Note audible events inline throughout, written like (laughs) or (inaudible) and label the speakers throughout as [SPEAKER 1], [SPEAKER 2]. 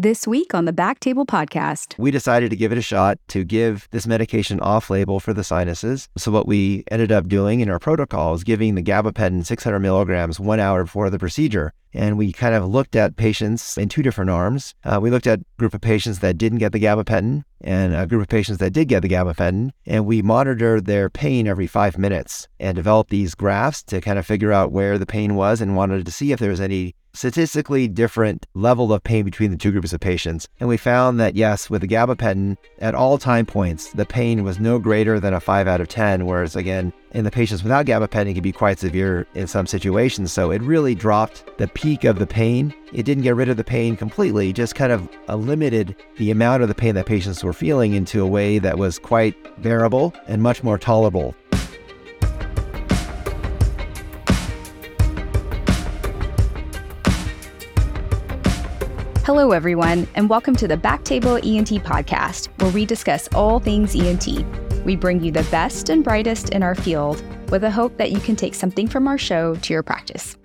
[SPEAKER 1] This week on the Back Table Podcast,
[SPEAKER 2] we decided to give it a shot to give this medication off label for the sinuses. So, what we ended up doing in our protocol is giving the gabapentin 600 milligrams one hour before the procedure. And we kind of looked at patients in two different arms. Uh, we looked at a group of patients that didn't get the gabapentin and a group of patients that did get the gabapentin. And we monitored their pain every five minutes and developed these graphs to kind of figure out where the pain was and wanted to see if there was any statistically different level of pain between the two groups of patients. And we found that, yes, with the gabapentin, at all time points, the pain was no greater than a 5 out of 10, whereas again, in the patients without gabapentin, it can be quite severe in some situations. So it really dropped the peak of the pain. It didn't get rid of the pain completely, just kind of limited the amount of the pain that patients were feeling into a way that was quite bearable and much more tolerable.
[SPEAKER 1] Hello, everyone, and welcome to the Backtable ENT podcast, where we discuss all things ENT. We bring you the best and brightest in our field with the hope that you can take something from our show to your practice.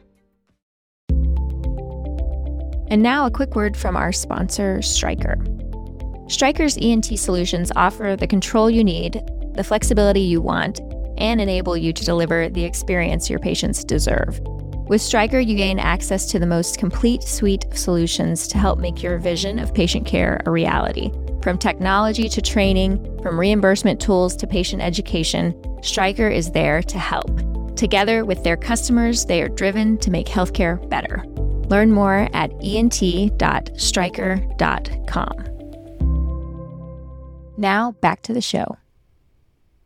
[SPEAKER 3] And now, a quick word from our sponsor, Stryker. Stryker's ENT solutions offer the control you need, the flexibility you want, and enable you to deliver the experience your patients deserve. With Stryker, you gain access to the most complete suite of solutions to help make your vision of patient care a reality. From technology to training, from reimbursement tools to patient education, Stryker is there to help. Together with their customers, they are driven to make healthcare better. Learn more at ent.stryker.com. Now, back to the show.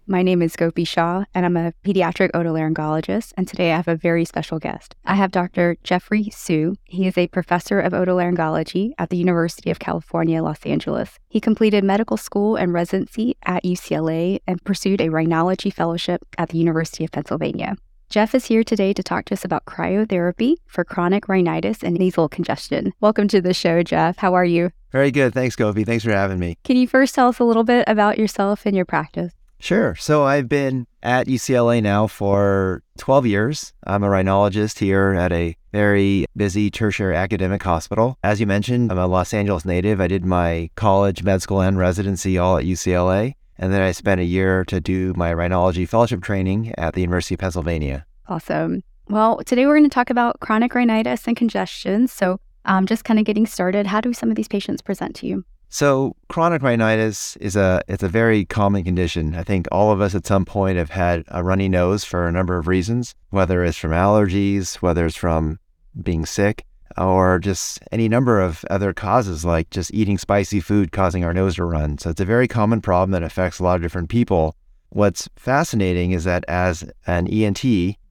[SPEAKER 1] My name is Gopi Shah, and I'm a pediatric otolaryngologist. And today I have a very special guest. I have Dr. Jeffrey Suh. He is a professor of otolaryngology at the University of California, Los Angeles. He completed medical school and residency at UCLA and pursued a rhinology fellowship at the University of Pennsylvania. Jeff is here today to talk to us about cryotherapy for chronic rhinitis and nasal congestion. Welcome to the show, Jeff. How are you?
[SPEAKER 2] Very good. Thanks, Gopi. Thanks for having me.
[SPEAKER 1] Can you first tell us a little bit about yourself and your practice?
[SPEAKER 2] Sure. So I've been at UCLA now for 12 years. I'm a rhinologist here at a very busy tertiary academic hospital. As you mentioned, I'm a Los Angeles native. I did my college, med school, and residency all at UCLA. And then I spent a year to do my rhinology fellowship training at the University of Pennsylvania.
[SPEAKER 1] Awesome. Well, today we're going to talk about chronic rhinitis and congestion. So, um, just kind of getting started, how do some of these patients present to you?
[SPEAKER 2] So chronic rhinitis is a it's a very common condition. I think all of us at some point have had a runny nose for a number of reasons, whether it's from allergies, whether it's from being sick, or just any number of other causes like just eating spicy food causing our nose to run. So it's a very common problem that affects a lot of different people. What's fascinating is that as an ENT,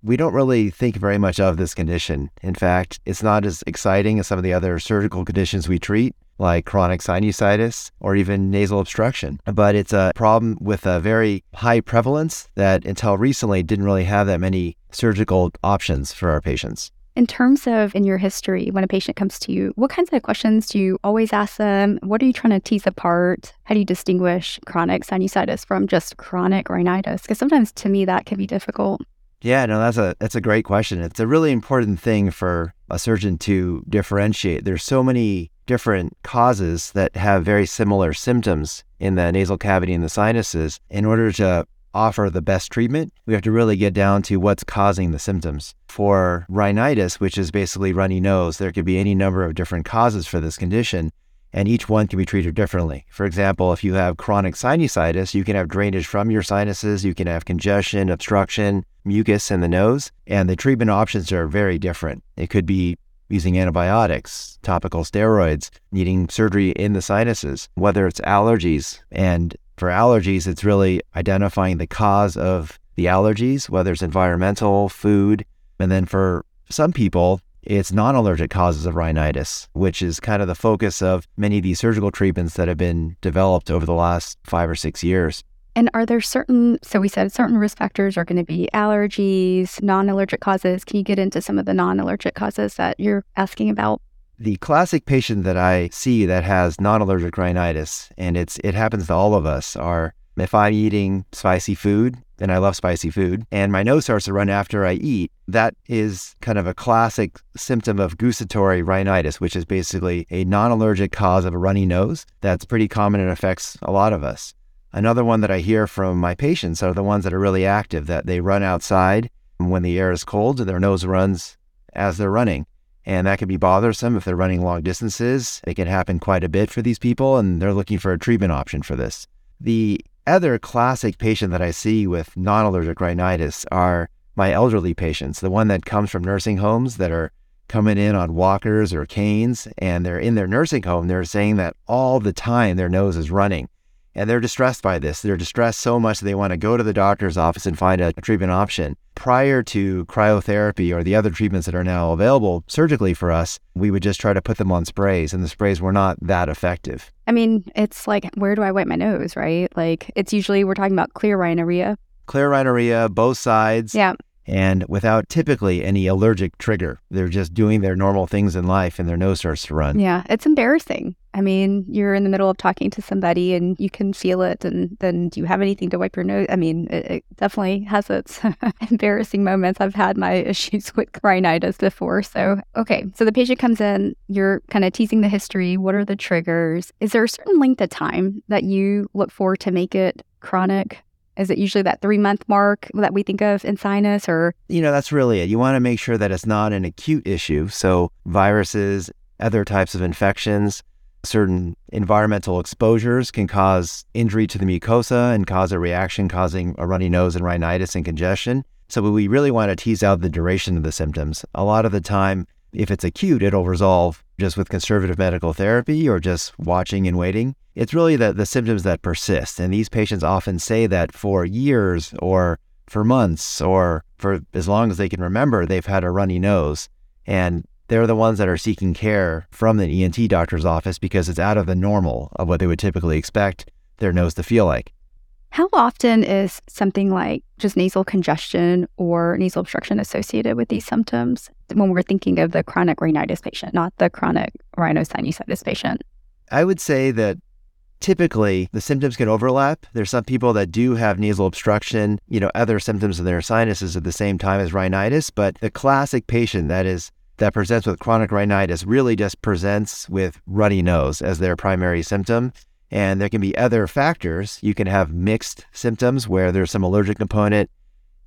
[SPEAKER 2] we don't really think very much of this condition. In fact, it's not as exciting as some of the other surgical conditions we treat like chronic sinusitis or even nasal obstruction. But it's a problem with a very high prevalence that until recently didn't really have that many surgical options for our patients.
[SPEAKER 1] In terms of in your history, when a patient comes to you, what kinds of questions do you always ask them? What are you trying to tease apart? How do you distinguish chronic sinusitis from just chronic rhinitis? Because sometimes to me that can be difficult.
[SPEAKER 2] Yeah, no, that's a that's a great question. It's a really important thing for a surgeon to differentiate. There's so many different causes that have very similar symptoms in the nasal cavity and the sinuses. In order to offer the best treatment, we have to really get down to what's causing the symptoms. For rhinitis, which is basically runny nose, there could be any number of different causes for this condition, and each one can be treated differently. For example, if you have chronic sinusitis, you can have drainage from your sinuses, you can have congestion, obstruction, mucus in the nose, and the treatment options are very different. It could be using antibiotics, topical steroids, needing surgery in the sinuses, whether it's allergies. And for allergies, it's really identifying the cause of the allergies, whether it's environmental, food. And then for some people, it's non allergic causes of rhinitis, which is kind of the focus of many of these surgical treatments that have been developed over the last five or six years.
[SPEAKER 1] And are there certain, so we said certain risk factors are going to be allergies, non allergic causes. Can you get into some of the non allergic causes that you're asking about?
[SPEAKER 2] The classic patient that I see that has non allergic rhinitis, and it's, it happens to all of us, are If I'm eating spicy food, and I love spicy food, and my nose starts to run after I eat, that is kind of a classic symptom of gustatory rhinitis, which is basically a non allergic cause of a runny nose that's pretty common and affects a lot of us. Another one that I hear from my patients are the ones that are really active, that they run outside when the air is cold, and their nose runs as they're running. And that can be bothersome if they're running long distances. It can happen quite a bit for these people, and they're looking for a treatment option for this. The other classic patient that I see with non allergic rhinitis are my elderly patients, the one that comes from nursing homes that are coming in on walkers or canes, and they're in their nursing home. They're saying that all the time their nose is running and they're distressed by this. They're distressed so much that they want to go to the doctor's office and find a, treatment option. Prior to cryotherapy or the other treatments that are now available surgically for us, we would just try to put them on sprays, and the sprays were not that effective.
[SPEAKER 1] I mean, it's like, where do I wipe my nose, right? Like, it's usually we're talking about clear rhinorrhea.
[SPEAKER 2] Clear rhinorrhea, both sides.
[SPEAKER 1] Yeah
[SPEAKER 2] and without typically any allergic trigger. They're just doing their normal things in life and their nose starts to run.
[SPEAKER 1] Yeah, it's embarrassing. I mean, you're in the middle of talking to somebody and you can feel it, and then do you have anything to wipe your nose? I mean, it, it definitely has its (laughs) embarrassing moments. I've had my (laughs) issues with rhinitis before. So, okay, so the patient comes in, you're kind of teasing the history. What are the triggers? Is there a certain length of time that you look for to make it chronic? Is it usually that three month mark that we think of in sinus or?
[SPEAKER 2] You know, that's really it. You want to make sure that it's not an acute issue. So, viruses, other types of infections, certain environmental exposures can cause injury to the mucosa and cause a reaction, causing a runny nose and rhinitis and congestion. So, we really want to tease out the duration of the symptoms. A lot of the time, if it's acute, it'll resolve just with conservative medical therapy or just watching and waiting. It's really the, the symptoms that persist. And these patients often say that for years or for months or for as long as they can remember, they've had a runny nose. And they're the ones that are seeking care from the ENT doctor's office because it's out of the normal of what they would typically expect their nose to feel like.
[SPEAKER 1] How often is something like just nasal congestion or nasal obstruction associated with these symptoms when we're thinking of the chronic rhinitis patient, not the chronic rhinosinusitis patient?
[SPEAKER 2] I would say that typically the symptoms can overlap. There's some people that do have nasal obstruction, you know, other symptoms of their sinuses at the same time as rhinitis, but the classic patient that is that presents with chronic rhinitis really just presents with runny nose as their primary symptom. And there can be other factors. You can have mixed symptoms where there's some allergic component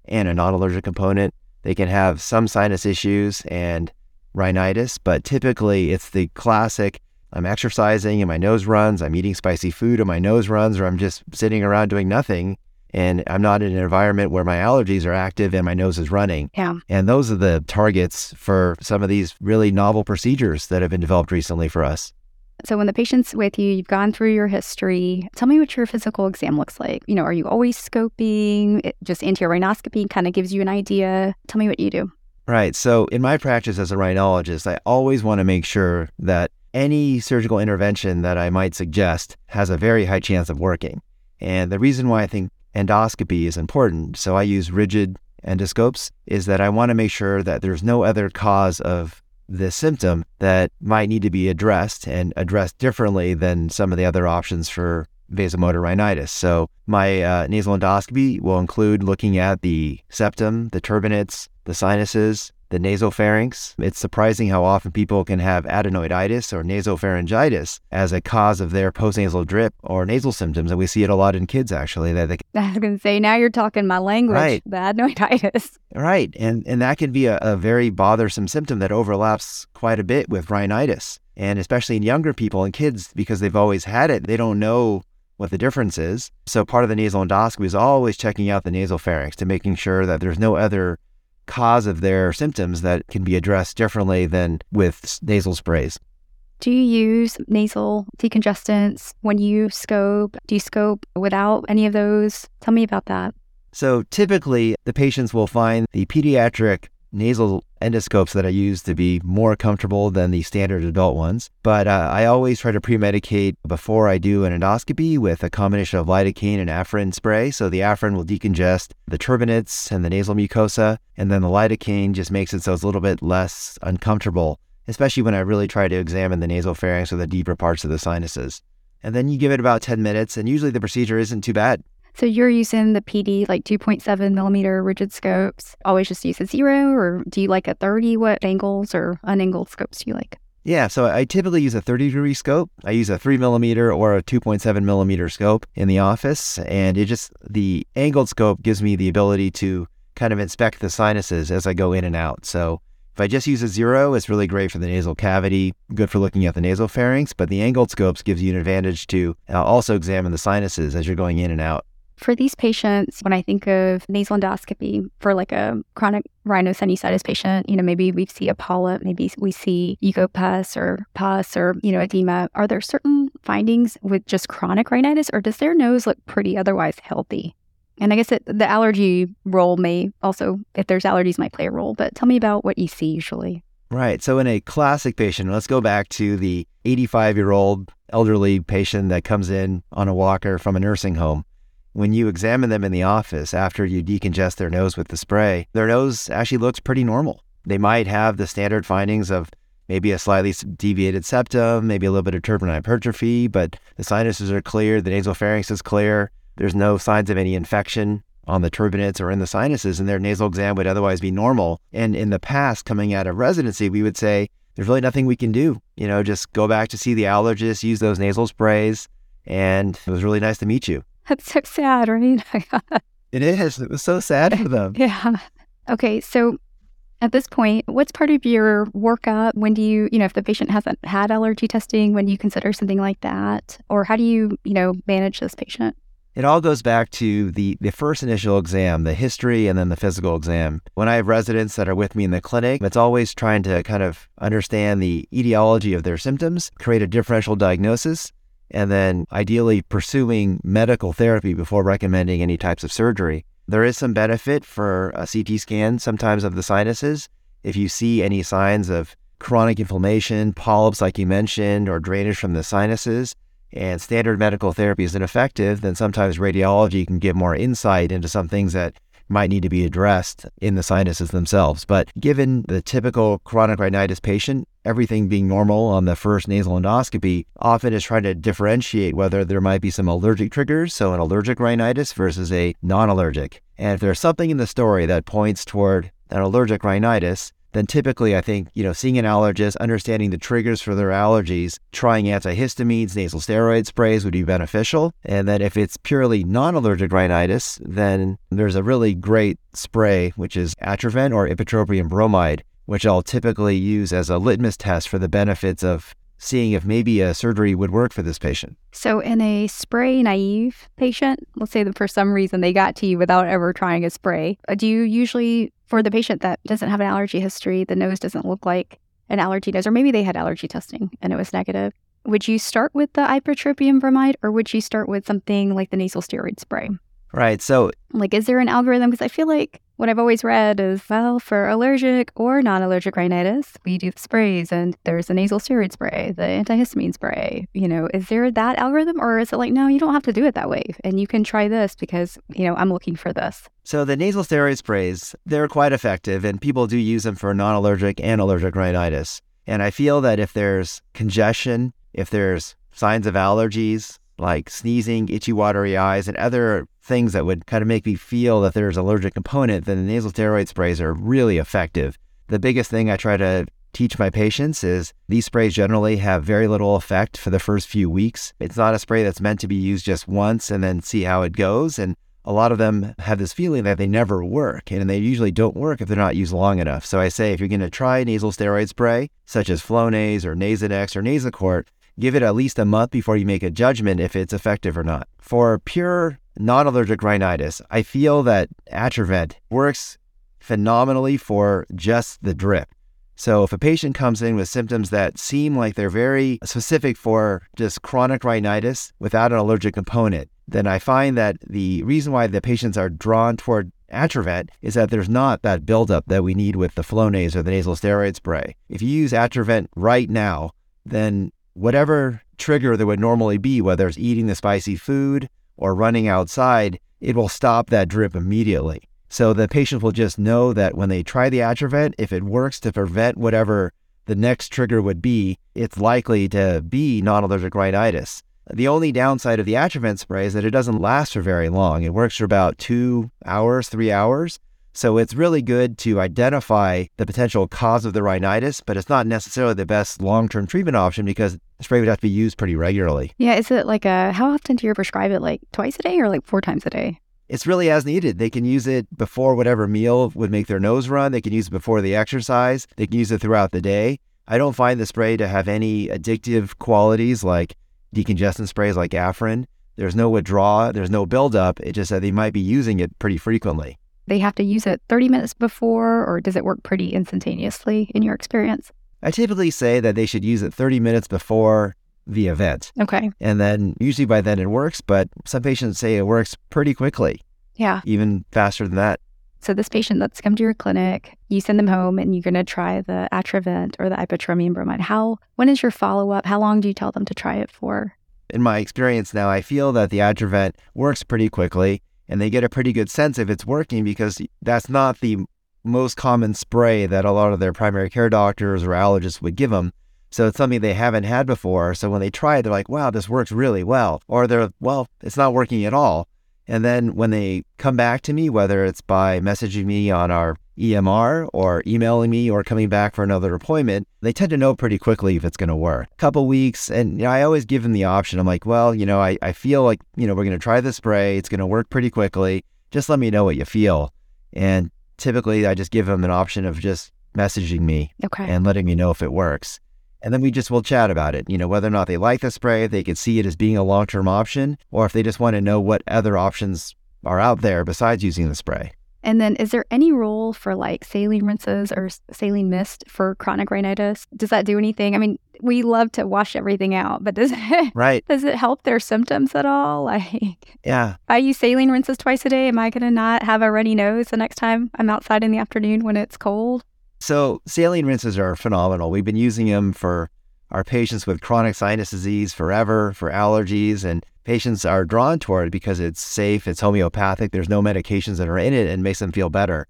[SPEAKER 2] and a non allergic component. They can have some sinus issues and rhinitis, but typically it's the classic I'm exercising and my nose runs, I'm eating spicy food and my nose runs, or I'm just sitting around doing nothing and I'm not in an environment where my allergies are active and my nose is running.
[SPEAKER 1] Yeah.
[SPEAKER 2] And those are the targets for some of these really novel procedures that have been developed recently for us.
[SPEAKER 1] So when the patient's with you, you've gone through your history. Tell me what your physical exam looks like. You know, are you always scoping? It, just anterior rhinoscopy kind of gives you an idea. Tell me what you do.
[SPEAKER 2] Right. So in my practice as a rhinologist, I always want to make sure that any surgical intervention that I might suggest has a very high chance of working. And the reason why I think endoscopy is important, so I use rigid endoscopes, is that I want to make sure that there's no other cause of the symptom that might need to be addressed and addressed differently than some of the other options for vasomotor rhinitis. So, my uh, nasal endoscopy will include looking at the septum, the turbinates, the sinuses, the nasopharynx. It's surprising how often people can have adenoiditis or nasopharyngitis as a cause of their postnasal drip or nasal symptoms. And we see it a lot in kids, actually. That they, (laughs)
[SPEAKER 1] I was going to say, now you're talking my language, right. the adenoiditis.
[SPEAKER 2] Right. And, and that can be a, a very bothersome symptom that overlaps quite a bit with rhinitis. And especially in younger people and kids, because they've always had it, they don't know what the difference is. So part of the nasal endoscopy is always checking out the nasal pharynx to making sure that there's no other cause of their symptoms that can be addressed differently than with nasal sprays.
[SPEAKER 1] Do you use nasal decongestants when you scope? Do you scope without any of those? Tell me about that.
[SPEAKER 2] So typically, the patients will find the pediatric nasal endoscopes that I use to be more comfortable than the standard adult ones. But uh, I always try to pre medicate before I do an endoscopy with a combination of lidocaine and Afrin spray. So the Afrin will decongest the turbinates and the nasal mucosa, and then the lidocaine just makes it so it's a little bit less uncomfortable, especially when I really try to examine the nasal pharynx or the deeper parts of the sinuses. And then you give it about 10 minutes, and usually the procedure isn't too bad.
[SPEAKER 1] So you're using the PD like 2.7 millimeter rigid scopes. Always just use a zero, or do you like a 30? What angles or unangled scopes do you like?
[SPEAKER 2] Yeah, so I typically use a 30 degree scope. I use a 3 millimeter or a 2.7 millimeter scope in the office. And it just, the angled scope gives me the ability to kind of inspect the sinuses as I go in and out. So if I just use a zero, it's really great for the nasal cavity, good for looking at the nasal pharynx. But the angled scopes gives you an advantage to uh, also examine the sinuses as you're going in and out.
[SPEAKER 1] For these patients, when I think of nasal endoscopy for like a chronic rhinosinusitis patient, you know, maybe we see a polyp, maybe we see pus or pus or, you know, edema. Are there certain findings with just chronic rhinitis or does their nose look pretty otherwise healthy? And I guess it, the allergy role may also, if there's allergies, might play a role. But tell me about what you see usually.
[SPEAKER 2] Right. So, in a classic patient, let's go back to the 85 year old elderly patient that comes in on a walker from a nursing home when you examine them in the office after you decongest their nose with the spray, their nose actually looks pretty normal. They might have the standard findings of maybe a slightly deviated septum, maybe a little bit of turbinate hypertrophy, but the sinuses are clear, the nasal pharynx is clear. There's no signs of any infection on the turbinates or in the sinuses, and their nasal exam would otherwise be normal. And in the past, coming out of residency, we would say, there's really nothing we can do. You know, just go back to see the allergist, use those nasal sprays, and it was really nice to meet you.
[SPEAKER 1] That's so sad, right? (laughs)
[SPEAKER 2] it is. It was so sad for them. (laughs)
[SPEAKER 1] Yeah. Okay. So at this point, what's part of your workup? When do you, you know, if the patient hasn't had allergy testing, when do you consider something like that? Or how do you, you know, manage this patient?
[SPEAKER 2] It all goes back to the, the first initial exam, the history, and then the physical exam. When I have residents that are with me in the clinic, it's always trying to kind of understand the etiology of their symptoms, create a differential diagnosis, and then ideally pursuing medical therapy before recommending any types of surgery. There is some benefit for a CT scan sometimes of the sinuses. If you see any signs of chronic inflammation, polyps, like you mentioned, or drainage from the sinuses, and standard medical therapy is ineffective, then sometimes radiology can give more insight into some things that might need to be addressed in the sinuses themselves. But given the typical chronic rhinitis patient, everything being normal on the first nasal endoscopy, often is trying to differentiate whether there might be some allergic triggers, so an allergic rhinitis versus a non allergic. And if there's something in the story that points toward an allergic rhinitis, then typically I think, you know, seeing an allergist, understanding the triggers for their allergies, trying antihistamines, nasal steroid sprays would be beneficial. And then if it's purely non-allergic rhinitis, then there's a really great spray, which is Atrovent or ipratropium bromide, which I'll typically use as a litmus test for the benefits of seeing if maybe a surgery would work for this patient.
[SPEAKER 1] So, in a spray naive patient, let's say that for some reason they got to you without ever trying a spray, uh, do you usually, for the patient that doesn't have an allergy history, the nose doesn't look like an allergy nose, or maybe they had allergy testing and it was negative, would you start with the ipratropium bromide or would you start with something like the nasal steroid spray?
[SPEAKER 2] Right. So,
[SPEAKER 1] like, is there an algorithm? Because I feel like what I've always read is, well, for allergic or non allergic rhinitis, we do sprays and there's the nasal steroid spray, the antihistamine spray. You know, is there that algorithm or is it like, no, you don't have to do it that way and you can try this because, you know, I'm looking for this?
[SPEAKER 2] So, the nasal steroid sprays, they're quite effective and people do use them for non allergic and allergic rhinitis. And I feel that if there's congestion, if there's signs of allergies, like sneezing, itchy, watery eyes, and other things that would kind of make me feel that there's an allergic component, then the nasal steroid sprays are really effective. The biggest thing I try to teach my patients is these sprays generally have very little effect for the first few weeks. It's not a spray that's meant to be used just once and then see how it goes. And a lot of them have this feeling that they never work, and they usually don't work if they're not used long enough. So I say if you're going to try nasal steroid spray, such as Flonase or Nasonex or Nasacort, give it at least a month before you make a judgment if it's effective or not. For pure non allergic rhinitis, I feel that Atrovent works phenomenally for just the drip. So if a patient comes in with symptoms that seem like they're very specific for just chronic rhinitis without an allergic component, then I find that the reason why the patients are drawn toward Atrovent is that there's not that buildup that we need with the Flonase or the nasal steroid spray. If you use Atrovent right now, then whatever trigger there would normally be, whether it's eating the spicy food or running outside, it will stop that drip immediately. So the patient will just know that when they try the Atrovent, if it works to prevent whatever the next trigger would be, it's likely to be non allergic rhinitis. The only downside of the Atrovent spray is that it doesn't last for very long. It works for about two hours, three hours. So it's really good to identify the potential cause of the rhinitis, but it's not necessarily the best long term treatment option because the spray would have to be used pretty regularly.
[SPEAKER 1] Yeah. Is it like a, how often do you prescribe it? Like twice a day or like four times a day?
[SPEAKER 2] It's really as needed. They can use it before whatever meal would make their nose run. They can use it before the exercise. They can use it throughout the day. I don't find the spray to have any addictive qualities like decongestant sprays like Afrin. There's no withdrawal, there's no buildup. It just that they might be using it pretty frequently.
[SPEAKER 1] They have to use it 30 minutes before, or does it work pretty instantaneously in your experience?
[SPEAKER 2] I typically say that they should use it 30 minutes before the event.
[SPEAKER 1] Okay.
[SPEAKER 2] And then usually by then it works, but some patients say it works pretty quickly,
[SPEAKER 1] Yeah.
[SPEAKER 2] even faster than that.
[SPEAKER 1] So this patient that's come to your clinic, you send them home and you're going to try the Atrovent or the ipratropium bromide. How, when is your follow up? How long do you tell them to try it for?
[SPEAKER 2] In my experience now, I feel that the Atrovent works pretty quickly and they get a pretty good sense if it's working because that's not the most common spray that a lot of their primary care doctors or allergists would give them. So it's something they haven't had before. So when they try it, they're like, wow, this works really well. Or they're, well, it's not working at all. And then when they come back to me, whether it's by messaging me on our EMR or emailing me or coming back for another appointment, they tend to know pretty quickly if it's going to work. A couple weeks, and you know, I always give them the option. I'm like, well, you know, I, I feel like, you know, we're going to try the spray. It's going to work pretty quickly. Just let me know what you feel. And typically, I just give them an option of just messaging me
[SPEAKER 1] Okay.
[SPEAKER 2] and letting me know if it works. And then we just will chat about it, you know, whether or not they like the spray, if they could see it as being a long term option, or if they just want to know what other options are out there besides using the spray.
[SPEAKER 1] And then is there any role for like saline rinses or saline mist for chronic rhinitis? Does that do anything? I mean, we love to wash everything out, but does it, (laughs)
[SPEAKER 2] Right.
[SPEAKER 1] does it help their symptoms at all? (laughs) Like,
[SPEAKER 2] Yeah.
[SPEAKER 1] I use saline rinses twice a day, am I going to not have a runny nose the next time I'm outside in the afternoon when it's cold?
[SPEAKER 2] So saline rinses are phenomenal. We've been using them for our patients with chronic sinus disease forever, for allergies, and patients are drawn toward it because it's safe, it's homeopathic, there's no medications that are in it and makes them feel better.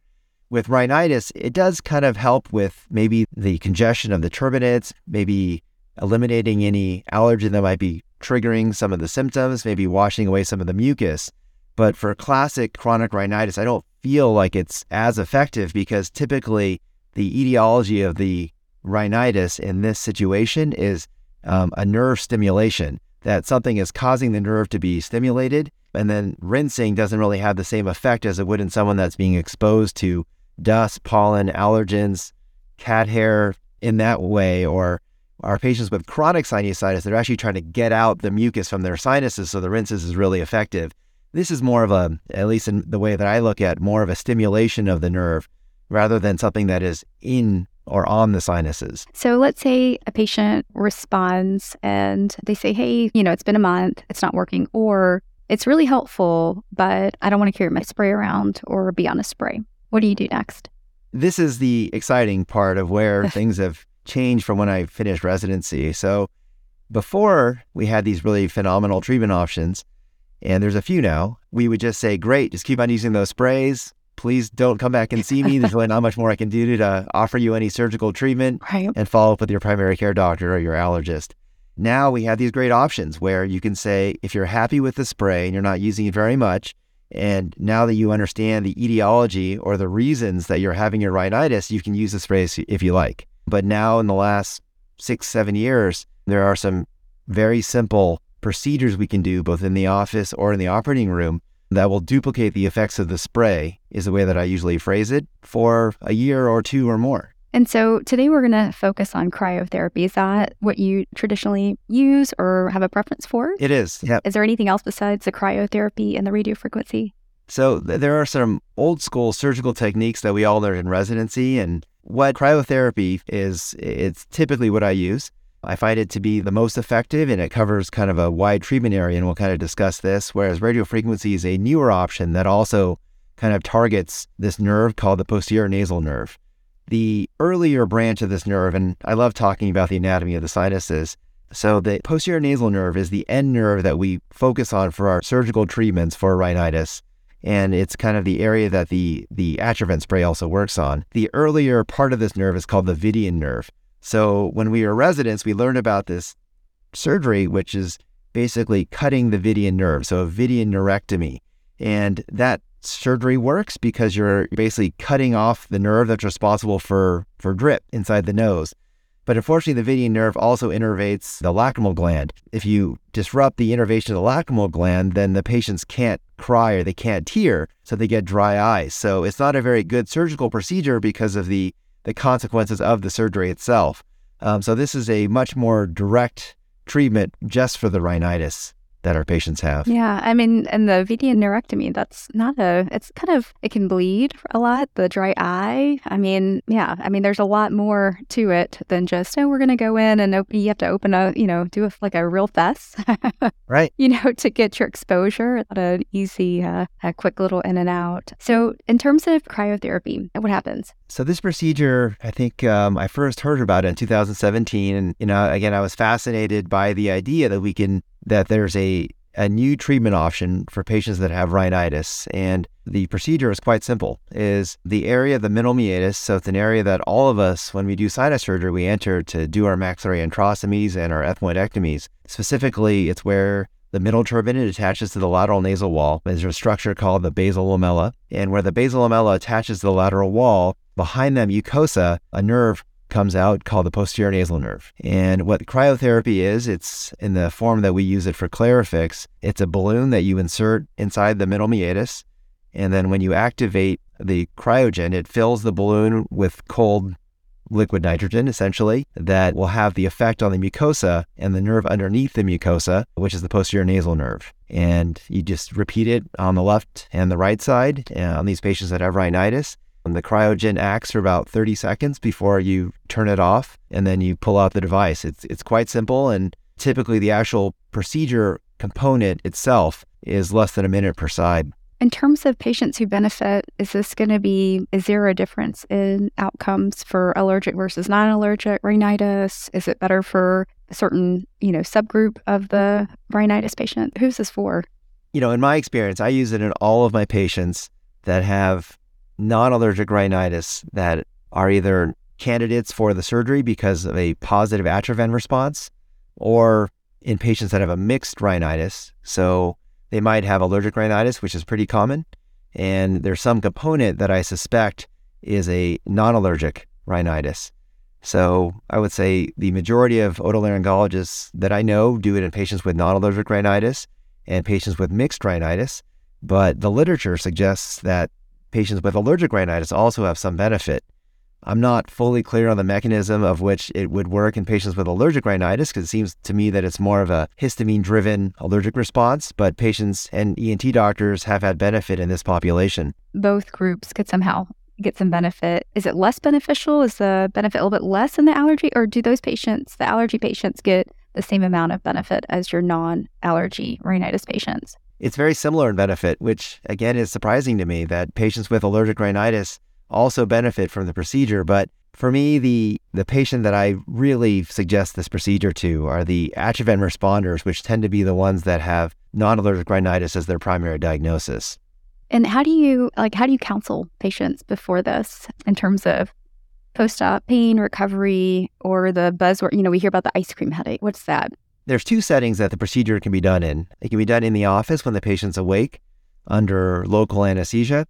[SPEAKER 2] With rhinitis, it does kind of help with maybe the congestion of the turbinates, maybe eliminating any allergen that might be triggering some of the symptoms, maybe washing away some of the mucus. But for classic chronic rhinitis, I don't feel like it's as effective because typically the etiology of the rhinitis in this situation is um, a nerve stimulation, that something is causing the nerve to be stimulated. And then rinsing doesn't really have the same effect as it would in someone that's being exposed to dust, pollen, allergens, cat hair in that way, or our patients with chronic sinusitis, they're actually trying to get out the mucus from their sinuses, so the rinses is really effective. This is more of a, at least in the way that I look at, more of a stimulation of the nerve rather than something that is in or on the sinuses.
[SPEAKER 1] So let's say a patient responds and they say, hey, you know, it's been a month, it's not working, or it's really helpful, but I don't want to carry my spray around or be on a spray. What do you do next?
[SPEAKER 2] This is the exciting part of where (laughs) things have changed from when I finished residency. So before we had these really phenomenal treatment options, and there's a few now, we would just say, great, just keep on using those sprays. Please don't come back and see me. There's really not much more I can do to offer you any surgical treatment
[SPEAKER 1] Right.
[SPEAKER 2] and follow up with your primary care doctor or your allergist. Now we have these great options where you can say, if you're happy with the spray and you're not using it very much, and now that you understand the etiology or the reasons that you're having your rhinitis, you can use the spray if you like. But now in the last six, seven years, there are some very simple procedures we can do both in the office or in the operating room that will duplicate the effects of the spray, is the way that I usually phrase it, for a year or two or more.
[SPEAKER 1] And so today we're going to focus on cryotherapy. Is that what you traditionally use or have a preference for?
[SPEAKER 2] It is. Yep.
[SPEAKER 1] Is there anything else besides the cryotherapy and the radiofrequency?
[SPEAKER 2] So th- there are some old school surgical techniques that we all learned in residency, and what cryotherapy is, it's typically what I use. I find it to be the most effective, and it covers kind of a wide treatment area, and we'll kind of discuss this. Whereas radiofrequency is a newer option that also kind of targets this nerve called the posterior nasal nerve. The earlier branch of this nerve, and I love talking about the anatomy of the sinuses. So the posterior nasal nerve is the end nerve that we focus on for our surgical treatments for rhinitis and it's kind of the area that the the Atrovent spray also works on. The earlier part of this nerve is called the Vidian nerve. So when we were residents, we learned about this surgery, which is basically cutting the Vidian nerve, so a Vidian neurectomy. And that surgery works because you're basically cutting off the nerve that's responsible for, for drip inside the nose. But unfortunately, the Vidian nerve also innervates the lacrimal gland. If you disrupt the innervation of the lacrimal gland, then the patients can't cry or they can't tear, so they get dry eyes. So it's not a very good surgical procedure because of the, the consequences of the surgery itself. Um, so this is a much more direct treatment just for the rhinitis that our patients have.
[SPEAKER 1] Yeah, I mean, and the Vidian neurectomy, that's not a, it's kind of, it can bleed a lot, the dry eye. I mean, yeah, I mean, there's a lot more to it than just, oh, we're going to go in and open, you have to open a, you know, do a, like a real fess. (laughs)
[SPEAKER 2] right.
[SPEAKER 1] You know, to get your exposure, not an easy, uh, a quick little in and out. So, in terms of cryotherapy, what happens?
[SPEAKER 2] So this procedure, I think um, I first heard about it in 2017, and you know, again, I was fascinated by the idea that we can that there's a a new treatment option for patients that have rhinitis. And the procedure is quite simple. Is the area of the middle meatus, so it's an area that all of us, when we do sinus surgery, we enter to do our maxillary antrostomies and our ethmoidectomies. Specifically, it's where the middle turbinate attaches to the lateral nasal wall. There's a structure called the basal lamella. And where the basal lamella attaches to the lateral wall, behind that mucosa, a nerve comes out called the posterior nasal nerve. And what cryotherapy is, it's in the form that we use it for Clarifix. It's a balloon that you insert inside the middle meatus. And then when you activate the cryogen, it fills the balloon with cold liquid nitrogen, essentially, that will have the effect on the mucosa and the nerve underneath the mucosa, which is the posterior nasal nerve. And you just repeat it on the left and the right side uh, on these patients that have rhinitis. The cryogen acts for about 30 seconds before you turn it off and then you pull out the device. It's, it's quite simple. And typically, the actual procedure component itself is less than a minute per side.
[SPEAKER 1] In terms of patients who benefit, is this going to be, is there a difference in outcomes for allergic versus non allergic rhinitis? Is it better for a certain, you know, subgroup of the rhinitis patient? Who's this for?
[SPEAKER 2] You know, in my experience, I use it in all of my patients that have non allergic rhinitis that are either candidates for the surgery because of a positive Atrovent response or in patients that have a mixed rhinitis. So they might have allergic rhinitis, which is pretty common. And there's some component that I suspect is a non allergic rhinitis. So I would say the majority of otolaryngologists that I know do it in patients with non allergic rhinitis and patients with mixed rhinitis. But the literature suggests that patients with allergic rhinitis also have some benefit. I'm not fully clear on the mechanism of which it would work in patients with allergic rhinitis because it seems to me that it's more of a histamine driven allergic response, but patients and ENT doctors have had benefit in this population.
[SPEAKER 1] Both groups could somehow get some benefit. Is it less beneficial? Is the benefit a little bit less in the allergy, or do those patients, the allergy patients, get the same amount of benefit as your non allergy rhinitis patients?
[SPEAKER 2] It's very similar in benefit, which again is surprising to me that patients with allergic rhinitis also benefit from the procedure. But for me, the the patient that I really suggest this procedure to are the Atrovent responders, which tend to be the ones that have non-allergic rhinitis as their primary diagnosis.
[SPEAKER 1] And how do you like how do you counsel patients before this in terms of post-op pain recovery or the buzzword? You know, we hear about the ice cream headache. What's that?
[SPEAKER 2] There's two settings that the procedure can be done in. It can be done in the office when the patient's awake under local anesthesia.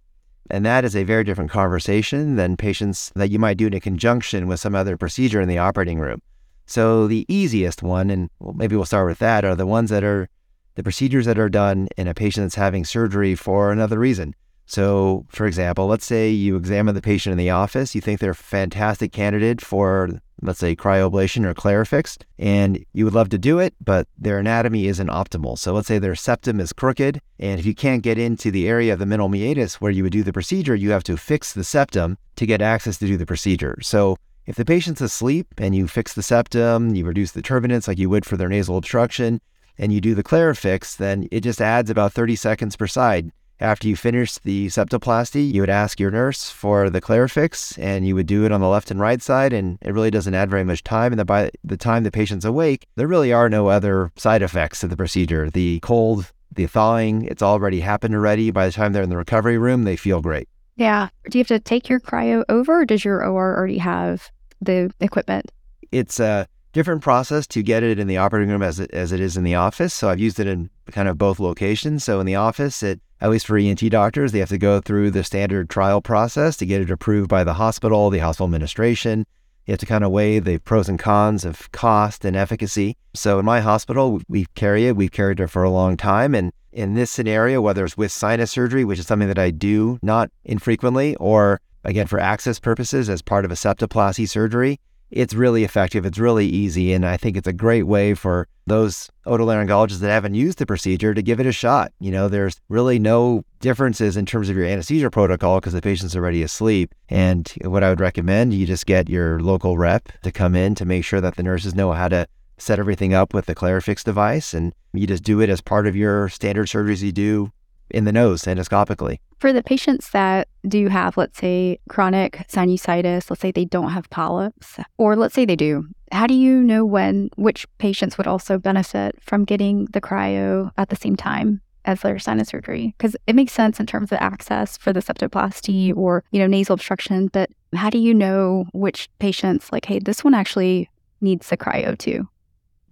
[SPEAKER 2] And that is a very different conversation than patients that you might do in conjunction with some other procedure in the operating room. So the easiest one, and maybe we'll start with that, are the ones that are the procedures that are done in a patient that's having surgery for another reason. So, for example, let's say you examine the patient in the office, you think they're a fantastic candidate for, let's say, cryoablation or Clarifix, and you would love to do it, but their anatomy isn't optimal. So, let's say their septum is crooked, and if you can't get into the area of the middle meatus where you would do the procedure, you have to fix the septum to get access to do the procedure. So, if the patient's asleep and you fix the septum, you reduce the turbinates like you would for their nasal obstruction, and you do the Clarifix, then it just adds about 30 seconds per side after you finish the septoplasty, you would ask your nurse for the Clarifix and you would do it on the left and right side. And it really doesn't add very much time. And by the time the patient's awake, there really are no other side effects to the procedure. The cold, the thawing, it's already happened already. By the time they're in the recovery room, they feel great.
[SPEAKER 1] Yeah. Do you have to take your cryo over or does your OR already have the equipment?
[SPEAKER 2] It's a different process to get it in the operating room as it, as it is in the office. So I've used it in kind of both locations. So in the office, it at least for ENT doctors, they have to go through the standard trial process to get it approved by the hospital, the hospital administration. You have to kind of weigh the pros and cons of cost and efficacy. So in my hospital, we carry it. We've carried it for a long time. And in this scenario, whether it's with sinus surgery, which is something that I do not infrequently, or again for access purposes as part of a septoplasty surgery, it's really effective. It's really easy. And I think it's a great way for those otolaryngologists that haven't used the procedure to give it a shot. You know, there's really no differences in terms of your anesthesia protocol because the patient's already asleep. And what I would recommend, you just get your local rep to come in to make sure that the nurses know how to set everything up with the Clarifix device. And you just do it as part of your standard surgeries you do in the nose endoscopically.
[SPEAKER 1] For the patients that do have, let's say, chronic sinusitis, let's say they don't have polyps, or let's say they do, how do you know when which patients would also benefit from getting the cryo at the same time? as their sinus surgery because it makes sense in terms of access for the septoplasty or you know nasal obstruction but how do you know which patients like hey this one actually needs the cryo too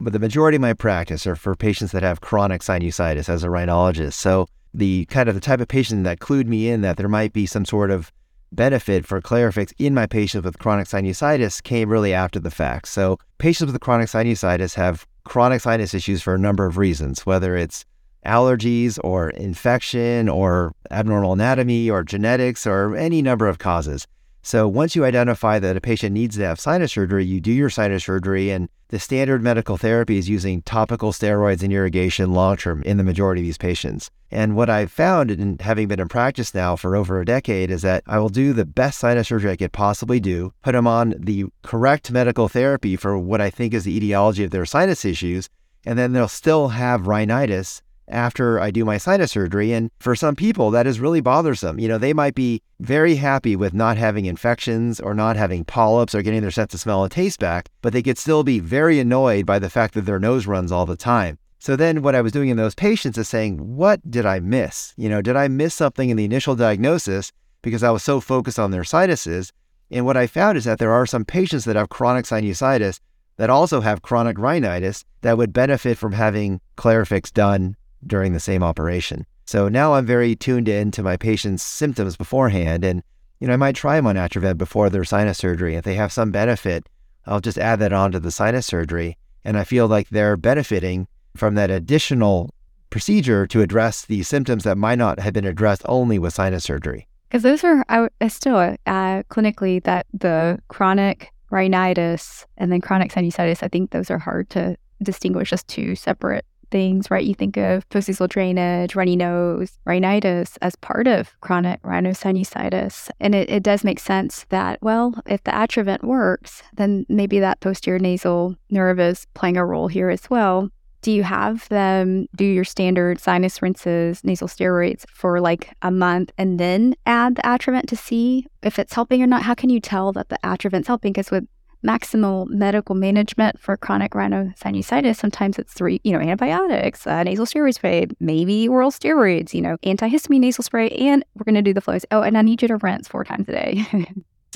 [SPEAKER 2] but the majority of my practice are for patients that have chronic sinusitis as a rhinologist so the kind of the type of patient that clued me in that there might be some sort of benefit for Clarifix in my patients with chronic sinusitis came really after the fact. So patients with chronic sinusitis have chronic sinus issues for a number of reasons, whether it's allergies or infection or abnormal anatomy or genetics or any number of causes. So once you identify that a patient needs to have sinus surgery, you do your sinus surgery, and the standard medical therapy is using topical steroids and irrigation long term in the majority of these patients. And what I've found, in having been in practice now for over a decade, is that I will do the best sinus surgery I could possibly do, put them on the correct medical therapy for what I think is the etiology of their sinus issues, and then they'll still have rhinitis after I do my sinus surgery. And for some people, that is really bothersome. You know, they might be very happy with not having infections or not having polyps or getting their sense of smell and taste back, but they could still be very annoyed by the fact that their nose runs all the time. So then what I was doing in those patients is saying, what did I miss? You know, did I miss something in the initial diagnosis because I was so focused on their sinuses? And what I found is that there are some patients that have chronic sinusitis that also have chronic rhinitis that would benefit from having Clarifix done during the same operation. So now I'm very tuned in to my patient's symptoms beforehand. And, you know, I might try them on Atrovent before their sinus surgery. If they have some benefit, I'll just add that on to the sinus surgery. And I feel like they're benefiting from that additional procedure to address the symptoms that might not have been addressed only with sinus surgery.
[SPEAKER 1] Because those are I, still uh, clinically that the chronic rhinitis and then chronic sinusitis, I think those are hard to distinguish as two separate things, right? You think of postnasal drainage, runny nose, rhinitis as part of chronic rhinosinusitis. And it, it does make sense that, well, if the Atrovent works, then maybe that posterior nasal nerve is playing a role here as well. Do you have them do your standard sinus rinses, nasal steroids for like a month and then add the Atrovent to see if it's helping or not? How can you tell that the Atrovent's helping? Because with maximal medical management for chronic rhinosinusitis, sometimes it's three, you know, antibiotics, uh, nasal steroid spray, maybe oral steroids, you know, antihistamine nasal spray, and we're going to do the flows. Oh, and I need you to rinse four times a day. (laughs)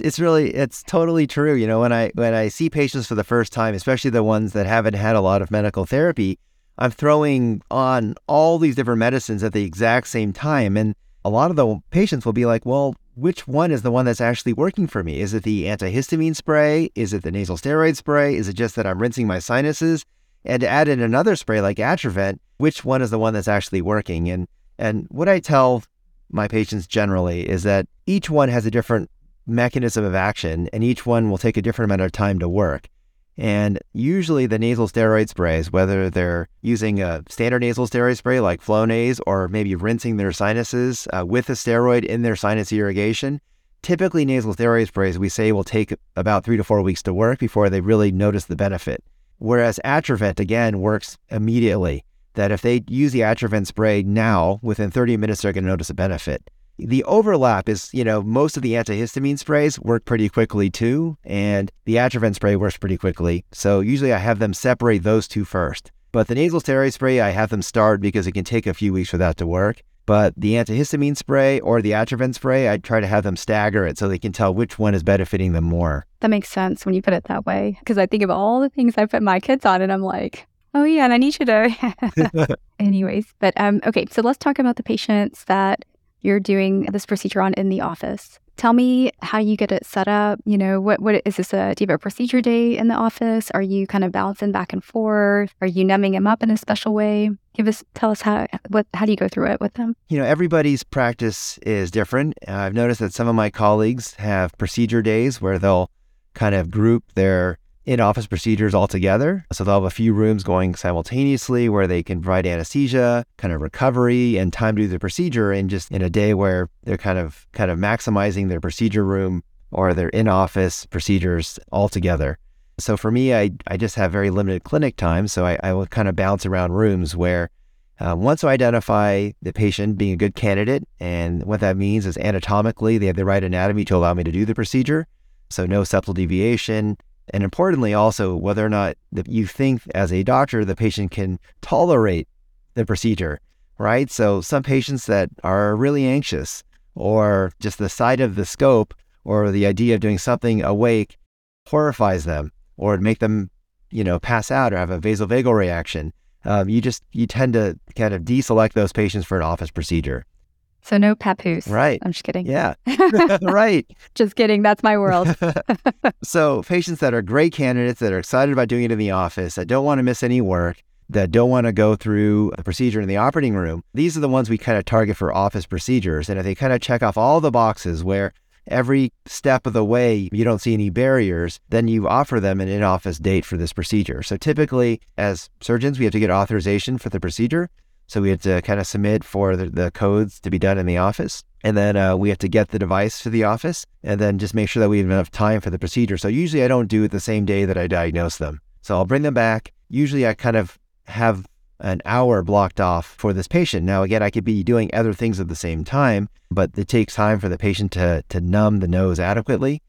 [SPEAKER 2] it's really it's totally true you know when i when i see patients for the first time especially the ones that haven't had a lot of medical therapy i'm throwing on all these different medicines at the exact same time and a lot of the patients will be like well which one is the one that's actually working for me? Is it the antihistamine spray? Is it the nasal steroid spray? Is it just that I'm rinsing my sinuses? And to add in another spray like Atrovent, which one is the one that's actually working? And and what I tell my patients generally is that each one has a different mechanism of action and each one will take a different amount of time to work. And usually the nasal steroid sprays, whether they're using a standard nasal steroid spray like Flonase or maybe rinsing their sinuses uh, with a steroid in their sinus irrigation, typically nasal steroid sprays we say will take about three to four weeks to work before they really notice the benefit. Whereas Atrovent, again, works immediately. That if they use the Atrovent spray now, within 30 minutes, they're going to notice a benefit. The overlap is, you know, most of the antihistamine sprays work pretty quickly too, and the Atrovent spray works pretty quickly. So usually I have them separate those two first. But the nasal steroid spray, I have them start because it can take a few weeks for that to work. But the antihistamine spray or the Atrovent spray, I try to have them stagger it so they can tell which one is benefiting them more.
[SPEAKER 1] That makes sense when you put it that way. Because I think of all the things I put my kids on, and I'm like, oh yeah, and I need you to. (laughs) (laughs) Anyways, but um, okay, so let's talk about the patients that you're doing this procedure on in the office. Tell me how you get it set up. You know, what what is this a do you have a procedure day in the office? Are you kind of bouncing back and forth? Are you numbing them up in a special way? Give us tell us how what how do you go through it with them?
[SPEAKER 2] You know, everybody's practice is different. Uh, I've noticed that some of my colleagues have procedure days where they'll kind of group their in office procedures altogether. So they'll have a few rooms going simultaneously where they can provide anesthesia, kind of recovery, and time to do the procedure in just in a day where they're kind of kind of maximizing their procedure room or their in office procedures altogether. So for me, I, I just have very limited clinic time. So I, I will kind of bounce around rooms where uh, once I identify the patient being a good candidate, and what that means is anatomically they have the right anatomy to allow me to do the procedure. So no septal deviation, and importantly, also whether or not you think as a doctor the patient can tolerate the procedure, right? So some patients that are really anxious or just the sight of the scope or the idea of doing something awake horrifies them or make them, you know, pass out or have a vasovagal reaction. Um, you just you tend to kind of deselect those patients for an office procedure.
[SPEAKER 1] So no papoose.
[SPEAKER 2] Right.
[SPEAKER 1] I'm just kidding.
[SPEAKER 2] Yeah. (laughs) (laughs) right.
[SPEAKER 1] Just kidding. That's my world. (laughs)
[SPEAKER 2] so patients that are great candidates that are excited about doing it in the office, that don't want to miss any work, that don't want to go through a procedure in the operating room, these are the ones we kind of target for office procedures. And if they kind of check off all the boxes where every step of the way you don't see any barriers, then you offer them an in office date for this procedure. So typically, as surgeons, we have to get authorization for the procedure. So we had to kind of submit for the, the codes to be done in the office. And then uh, we have to get the device to the office and then just make sure that we have enough time for the procedure. So usually I don't do it the same day that I diagnose them. So I'll bring them back. Usually I kind of have an hour blocked off for this patient. Now, again, I could be doing other things at the same time, but it takes time for the patient to, to numb the nose adequately.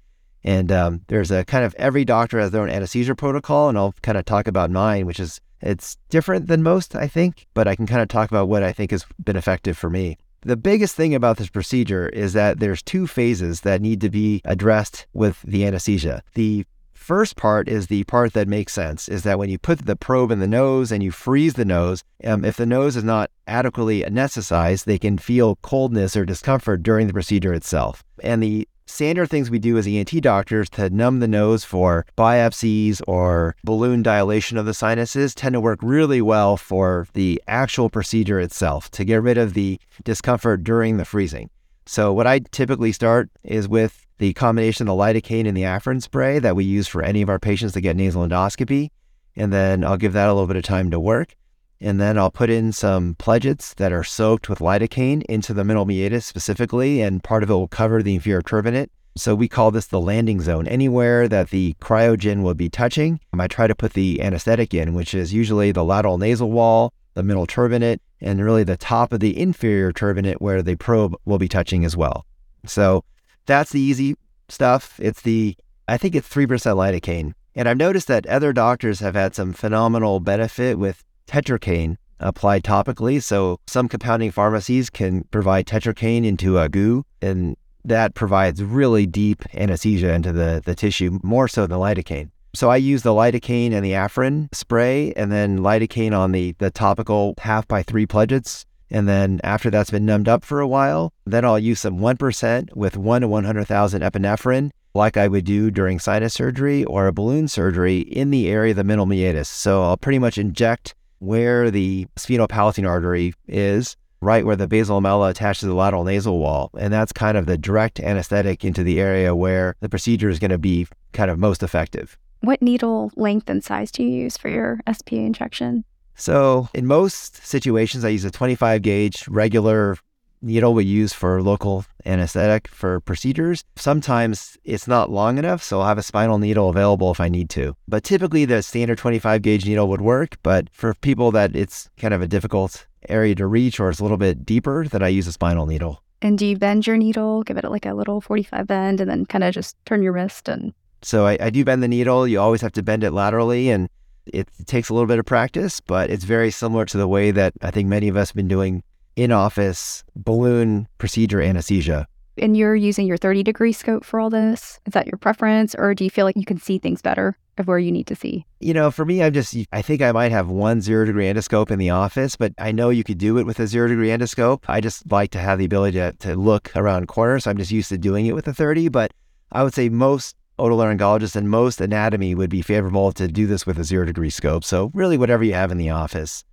[SPEAKER 2] And um, there's a kind of every doctor has their own anesthesia protocol, and I'll kind of talk about mine, which is it's different than most, I think, but I can kind of talk about what I think has been effective for me. The biggest thing about this procedure is that there's two phases that need to be addressed with the anesthesia. The first part is the part that makes sense is that when you put the probe in the nose and you freeze the nose, um, if the nose is not adequately anesthetized, they can feel coldness or discomfort during the procedure itself. And the standard things we do as ENT doctors to numb the nose for biopsies or balloon dilation of the sinuses tend to work really well for the actual procedure itself to get rid of the discomfort during the freezing. So, what I typically start is with the combination of the lidocaine and the Afrin spray that we use for any of our patients that get nasal endoscopy. And then I'll give that a little bit of time to work. And then I'll put in some pledgets that are soaked with lidocaine into the middle meatus specifically, and part of it will cover the inferior turbinate. So we call this the landing zone. Anywhere that the cryogen will be touching, um, I try to put the anesthetic in, which is usually the lateral nasal wall, the middle turbinate, and really the top of the inferior turbinate where the probe will be touching as well. So that's the easy stuff. It's the, I think it's 3% lidocaine. And I've noticed that other doctors have had some phenomenal benefit with tetracaine applied topically. So some compounding pharmacies can provide tetracaine into a goo, and that provides really deep anesthesia into the, the tissue, more so than lidocaine. So I use the lidocaine and the Afrin spray, and then lidocaine on the, the topical half by three pledgets. And then after that's been numbed up for a while, then I'll use some 1% with 1 to 100,000 epinephrine, like I would do during sinus surgery or a balloon surgery in the area of the middle meatus. So I'll pretty much inject where the sphenopalatine artery is, right where the basal lamella attaches to the lateral nasal wall. And that's kind of the direct anesthetic into the area where the procedure is going to be kind of most effective.
[SPEAKER 1] What needle length and size do you use for your SPA injection?
[SPEAKER 2] So, in most situations, I use a 25 gauge regular needle we use for local anesthetic for procedures. Sometimes it's not long enough, so I'll have a spinal needle available if I need to. But typically, the standard 25 gauge needle would work. But for people that it's kind of a difficult area to reach or it's a little bit deeper, then I use a spinal needle.
[SPEAKER 1] And do you bend your needle, give it like a little 45 bend, and then kind of just turn your wrist and.
[SPEAKER 2] So I, I do bend the needle. You always have to bend it laterally, and it takes a little bit of practice, but it's very similar to the way that I think many of us have been doing in office balloon procedure anesthesia.
[SPEAKER 1] And you're using your 30 degree scope for all this? Is that your preference, or do you feel like you can see things better of where you need to see?
[SPEAKER 2] You know, for me, I'm just, I think I might have one zero degree endoscope in the office, but I know you could do it with a zero degree endoscope. I just like to have the ability to, to look around corners. So I'm just used to doing it with a 30, but I would say most otolaryngologists and most anatomy would be favorable to do this with a zero degree scope. So really whatever you have in the office.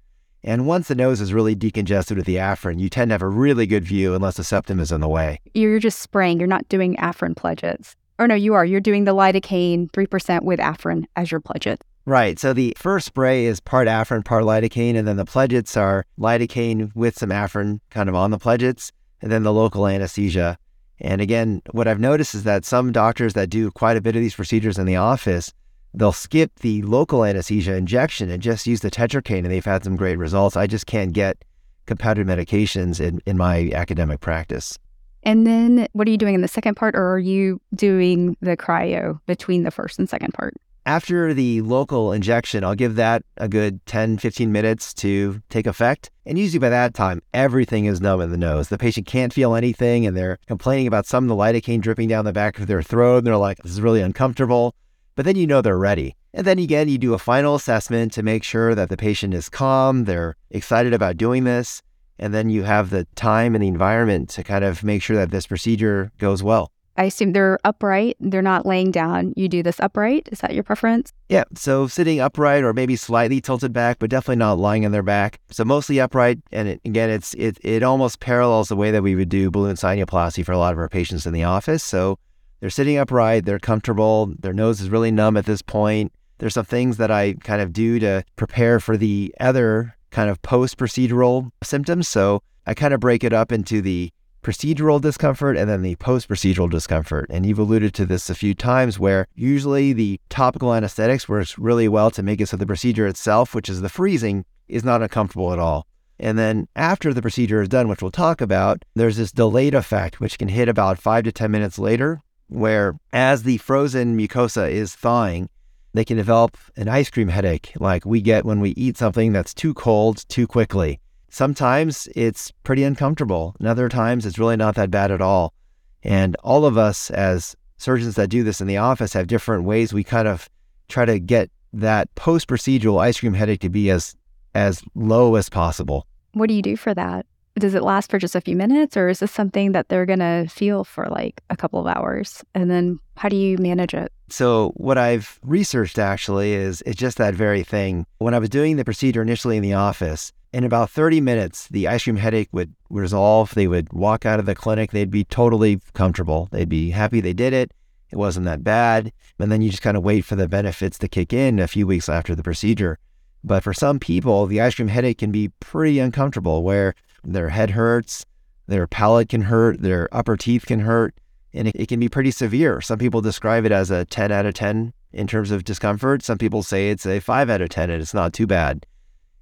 [SPEAKER 2] And once the nose is really decongested with the afrin, you tend to have a really good view unless the septum is in the way.
[SPEAKER 1] You're just spraying. You're not doing afrin pledgets. Or no, you are. You're doing the lidocaine 3% with afrin as your pledget.
[SPEAKER 2] Right. So the first spray is part afrin, part lidocaine, and then the pledgets are lidocaine with some afrin kind of on the pledgets, and then the local anesthesia. And again, what I've noticed is that some doctors that do quite a bit of these procedures in the office they'll skip the local anesthesia injection and just use the tetracaine, and they've had some great results. I just can't get competitive medications in, in my academic practice.
[SPEAKER 1] And then what are you doing in the second part, or are you doing the cryo between the first and second part?
[SPEAKER 2] After the local injection, I'll give that a good 10, 15 minutes to take effect. And usually by that time, everything is numb in the nose. The patient can't feel anything and they're complaining about some of the lidocaine dripping down the back of their throat. And they're like, this is really uncomfortable but then you know they're ready. And then again, you do a final assessment to make sure that the patient is calm, they're excited about doing this, and then you have the time and the environment to kind of make sure that this procedure goes well.
[SPEAKER 1] I assume they're upright, they're not laying down. You do this upright. Is that your preference?
[SPEAKER 2] Yeah. So sitting upright or maybe slightly tilted back, but definitely not lying on their back. So mostly upright. And it, again, it's it, it almost parallels the way that we would do balloon sinuplasty for a lot of our patients in the office. So they're sitting upright, they're comfortable, their nose is really numb at this point. There's some things that I kind of do to prepare for the other kind of post procedural symptoms. So I kind of break it up into the procedural discomfort and then the post procedural discomfort. And you've alluded to this a few times where usually the topical anesthetics works really well to make it so the procedure itself, which is the freezing, is not uncomfortable at all. And then after the procedure is done, which we'll talk about, there's this delayed effect, which can hit about five to 10 minutes later, where as the frozen mucosa is thawing, they can develop an ice cream headache like we get when we eat something that's too cold too quickly. Sometimes it's pretty uncomfortable, and other times it's really not that bad at all. And all of us, as surgeons that do this in the office, have different ways we kind of try to get that post procedural ice cream headache to be as as low as possible.
[SPEAKER 1] What do you do for that? Does it last for just a few minutes or is this something that they're going to feel for like a couple of hours? And then how do you manage it?
[SPEAKER 2] So, what I've researched actually is it's just that very thing. When I was doing the procedure initially in the office, in about 30 minutes, the ice cream headache would resolve. They would walk out of the clinic. They'd be totally comfortable. They'd be happy they did it. It wasn't that bad. And then you just kind of wait for the benefits to kick in a few weeks after the procedure. But for some people, the ice cream headache can be pretty uncomfortable where their head hurts, their palate can hurt, their upper teeth can hurt, and it, it, can be pretty severe. Some people describe it as a 10 out of 10 in terms of discomfort. Some people say it's a 5 out of 10 and it's not too bad.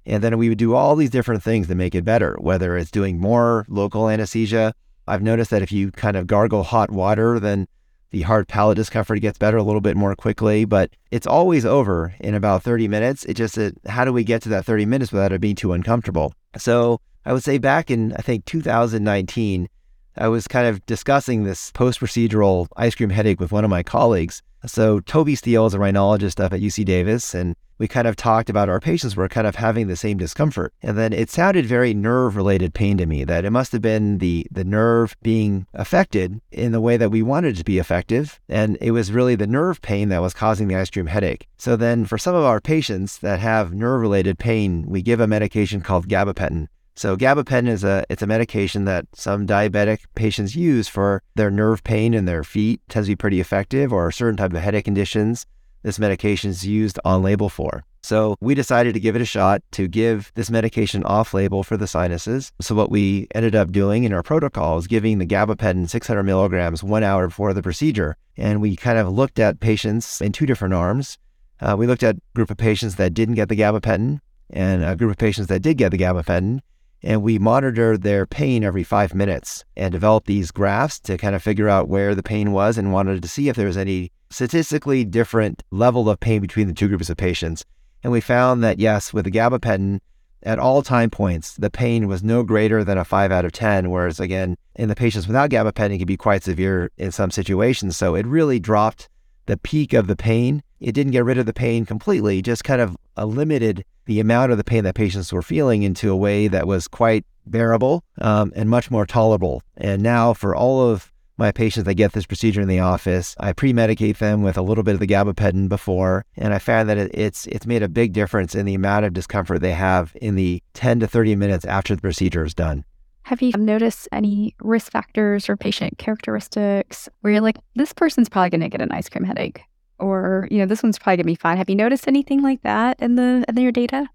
[SPEAKER 2] And then we would do all these different things to make it better, whether it's doing more local anesthesia. I've noticed that if you kind of gargle hot water, then the hard palate discomfort gets better a little bit more quickly, but it's always over in about 30 minutes. It just, it, how do we get to that 30 minutes without it being too uncomfortable? So I would say back in, I think, 2019, I was kind of discussing this post procedural ice cream headache with one of my colleagues. So, Toby Steele is a rhinologist up at UC Davis, and we kind of talked about our patients were kind of having the same discomfort. And then it sounded very nerve related pain to me that it must have been the, the nerve being affected in the way that we wanted to be effective. And it was really the nerve pain that was causing the ice cream headache. So then for some of our patients that have nerve related pain, we give a medication called gabapentin. So gabapentin is a it's a medication that some diabetic patients use for their nerve pain in their feet. It tends to be pretty effective, or certain type of headache conditions. This medication is used on label for. So we decided to give it a shot to give this medication off label for the sinuses. So what we ended up doing in our protocol is giving the gabapentin 600 milligrams one hour before the procedure. And we kind of looked at patients in two different arms. Uh, we looked at a group of patients that didn't get the gabapentin and a group of patients that did get the gabapentin and we monitor their pain every five minutes and developed these graphs to kind of figure out where the pain was and wanted to see if there was any statistically different level of pain between the two groups of patients. And we found that yes, with the gabapentin, at all time points, the pain was no greater than a 5 out of 10. Whereas, again, in the patients without gabapentin, it can be quite severe in some situations. So it really dropped the peak of the pain. It didn't get rid of the pain completely, just kind of limited the amount of the pain that patients were feeling into a way that was quite bearable um, and much more tolerable. And now, for all of my patients that get this procedure in the office. I pre-medicate them with a little bit of the gabapentin before, and I found that it's it's made a big difference in the amount of discomfort they have in the 10 to 30 minutes after the procedure is done.
[SPEAKER 1] Have you noticed any risk factors or patient characteristics where you're like, this person's probably going to get an ice cream headache, or you know, this one's probably to be fine? Have you noticed anything like that in the in your data?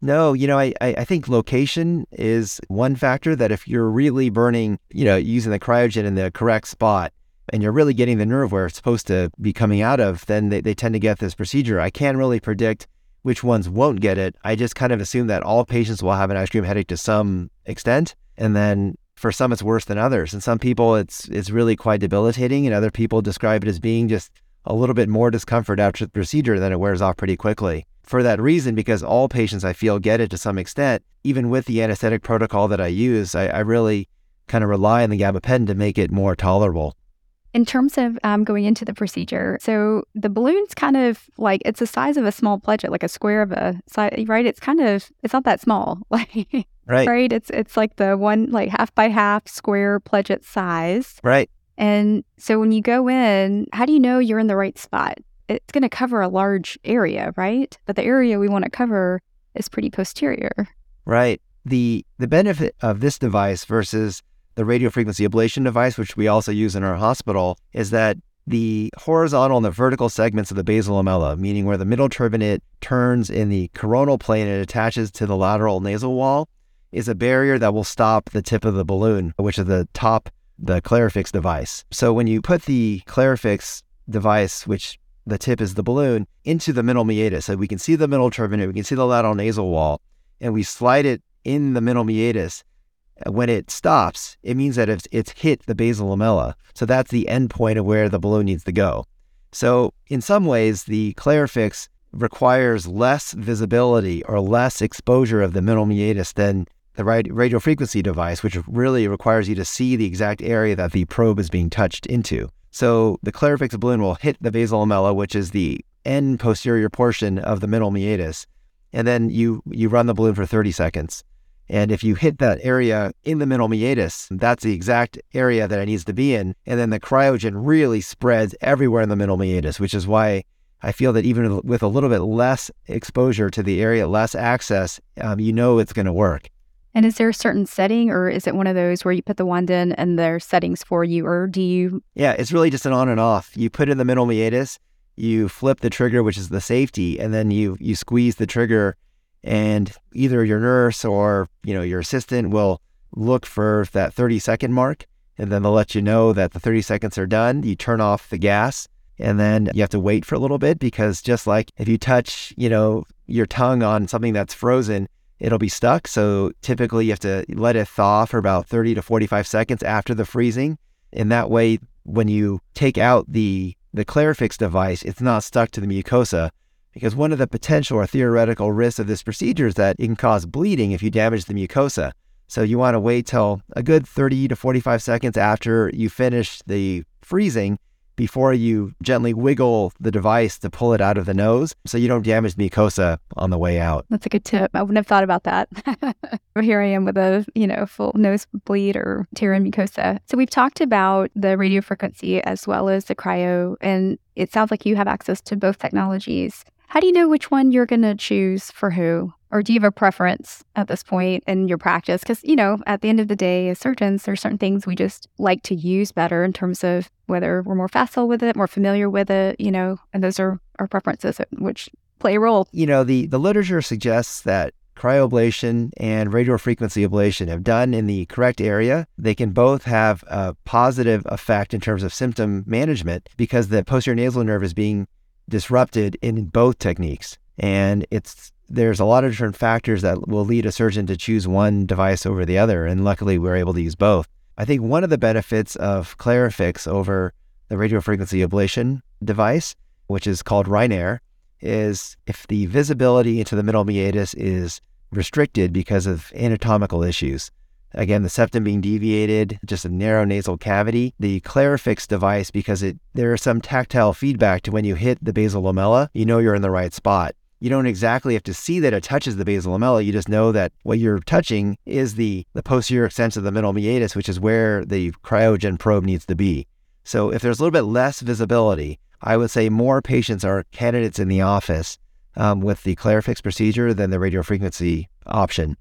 [SPEAKER 2] No, you know, I, I think location is one factor that if you're really burning, you know, using the cryogen in the correct spot and you're really getting the nerve where it's supposed to be coming out of, then they, they tend to get this procedure. I can't really predict which ones won't get it. I just kind of assume that all patients will have an ice cream headache to some extent. And then for some it's worse than others. And some people it's it's really quite debilitating and other people describe it as being just a little bit more discomfort after the procedure, then it wears off pretty quickly for that reason, because all patients I feel get it to some extent, even with the anesthetic protocol that I use, I, I really kind of rely on the gabapentin to make it more tolerable.
[SPEAKER 1] In terms of um, going into the procedure, so the balloon's kind of like it's the size of a small pledget, like a square of a size, right? It's kind of it's not that small, (laughs) like
[SPEAKER 2] right,
[SPEAKER 1] right. It's it's like the one like half by half square pledget size,
[SPEAKER 2] right.
[SPEAKER 1] And so when you go in, how do you know you're in the right spot? it's going to cover a large area, right? But the area we want to cover is pretty posterior.
[SPEAKER 2] Right. The the benefit of this device versus the radiofrequency ablation device, which we also use in our hospital, is that the horizontal and the vertical segments of the basal lamella, meaning where the middle turbinate turns in the coronal plane and attaches to the lateral nasal wall, is a barrier that will stop the tip of the balloon, which is the top, the Clarifix device. So when you put the Clarifix device, which the tip is the balloon, into the middle meatus. So we can see the middle turbinate, we can see the lateral nasal wall, and we slide it in the middle meatus. Uh, when it stops, it means that it's, it's hit the basal lamella. So that's the end point of where the balloon needs to go. So in some ways, the Clarifix requires less visibility or less exposure of the middle meatus than the radio frequency device, which really requires you to see the exact area that the probe is being touched into. So the Clarifix balloon will hit the basal lamella, which is the end posterior portion of the middle meatus, and then you you run the balloon for 30 seconds. And if you hit that area in the middle meatus, that's the exact area that it needs to be in. And then the cryogen really spreads everywhere in the middle meatus, which is why I feel that even with a little bit less exposure to the area, less access, um, you know it's going to work.
[SPEAKER 1] And is there a certain setting, or is it one of those where you put the wand in and there's settings for you, or do you?
[SPEAKER 2] Yeah, it's really just an on and off. You put in the middle meatus, you flip the trigger, which is the safety, and then you you squeeze the trigger, and either your nurse or you know your assistant will look for that 30 second mark, and then they'll let you know that the 30 seconds are done. You turn off the gas, and then you have to wait for a little bit because just like if you touch, you know, your tongue on something that's frozen, it'll be stuck. So typically you have to let it thaw for about 30 to 45 seconds after the freezing. In that way, when you take out the, the Clarifix device, it's not stuck to the mucosa. Because one of the potential or theoretical risks of this procedure is that it can cause bleeding if you damage the mucosa. So you want to wait till a good 30 to 45 seconds after you finish the freezing before you gently wiggle the device to pull it out of the nose so you don't damage mucosa on the way out.
[SPEAKER 1] That's a good tip. I wouldn't have thought about that. (laughs) Here I am with a, you know, full nose bleed or tear in mucosa. So we've talked about the radio frequency as well as the cryo, and it sounds like you have access to both technologies. How do you know which one you're going to choose for who? Or do you have a preference at this point in your practice? Because, you know, at the end of the day, as surgeons, there's certain things we just like to use better in terms of whether we're more facile with it, more familiar with it, you know, and those are our preferences, uh, which play a role.
[SPEAKER 2] You know, the, the literature suggests that cryoablation and radiofrequency ablation, have done in the correct area, they can both have a positive effect in terms of symptom management because the posterior nasal nerve is being disrupted in both techniques. And it's there's a lot of different factors that will lead a surgeon to choose one device over the other. And luckily, we're able to use both. I think one of the benefits of Clarifix over the radiofrequency ablation device, which is called RhinAer, is if the visibility into the middle meatus is restricted because of anatomical issues. Again, the septum being deviated, just a narrow nasal cavity. The Clarifix device, because it there is some tactile feedback to when you hit the basal lamella, you know you're in the right spot. You don't exactly have to see that it touches the basal lamella. You just know that what you're touching is the, the posterior extent of the middle meatus, which is where the cryogen probe needs to be. So if there's a little bit less visibility, I would say more patients are candidates in the office um, with the Clarifix procedure than the radiofrequency option.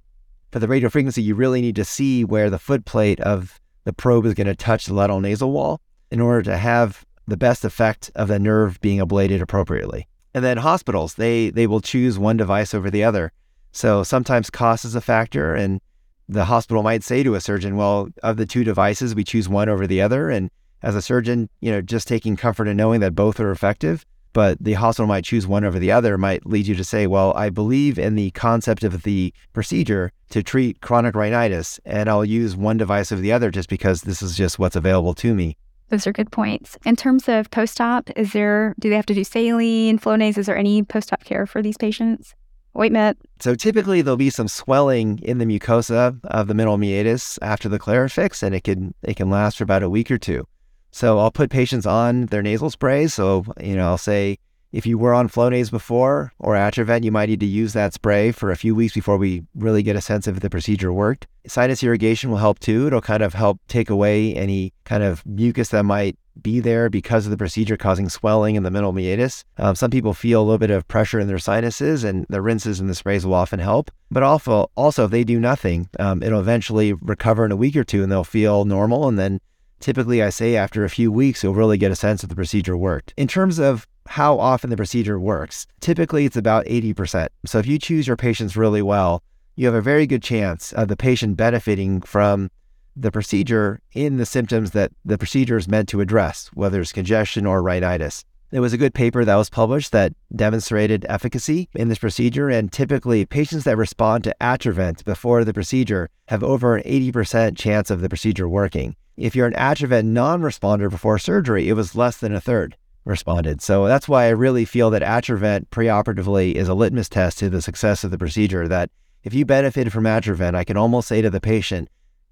[SPEAKER 2] For the radiofrequency, you really need to see where the foot plate of the probe is going to touch the lateral nasal wall in order to have the best effect of the nerve being ablated appropriately. And then hospitals, they they will choose one device over the other. So sometimes cost is a factor and the hospital might say to a surgeon, well, of the two devices, we choose one over the other. And as a surgeon, you know, just taking comfort in knowing that both are effective, but the hospital might choose one over the other might lead you to say, well, I believe in the concept of the procedure to treat chronic rhinitis, and I'll use one device over the other just because this is just what's available to me.
[SPEAKER 1] Those are good points. In terms of post-op, is there do they have to do saline, Flonase? Is there any post-op care for these patients? Ointment.
[SPEAKER 2] So typically there'll be some swelling in the mucosa of the middle meatus after the Clarifix, and it can it can last for about a week or two. So I'll put patients on their nasal sprays. So, you know, I'll say if you were on Flonase before or Atrovent, you might need to use that spray for a few weeks before we really get a sense of if the procedure worked. Sinus irrigation will help too. It'll kind of help take away any kind of mucus that might be there because of the procedure causing swelling in the middle meatus. Um, some people feel a little bit of pressure in their sinuses, and the rinses and the sprays will often help. But also, also if they do nothing, um, it'll eventually recover in a week or two, and they'll feel normal, and then Typically, I say after a few weeks, you'll really get a sense if the procedure worked. In terms of how often the procedure works, typically it's about 80%. So if you choose your patients really well, you have a very good chance of the patient benefiting from the procedure in the symptoms that the procedure is meant to address, whether it's congestion or rhinitis. There was a good paper that was published that demonstrated efficacy in this procedure, and typically patients that respond to Atrovent before the procedure have over an 80% chance of the procedure working. If you're an Atrovent non responder before surgery, it was less than a third responded. So that's why I really feel that Atrovent preoperatively is a litmus test to the success of the procedure. That if you benefited from Atrovent, I can almost say to the patient,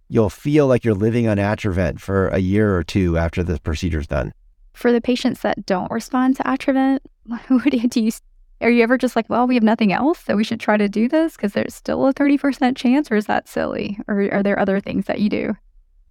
[SPEAKER 2] you'll feel like you're living on Atrovent for a year or two after the procedure's done.
[SPEAKER 1] For the patients that don't respond to Atrovent, (laughs) what do you are you ever just like, well, we have nothing else, so we should try to do this because there's still a 30% chance, or is that silly? Or are there other things that you do?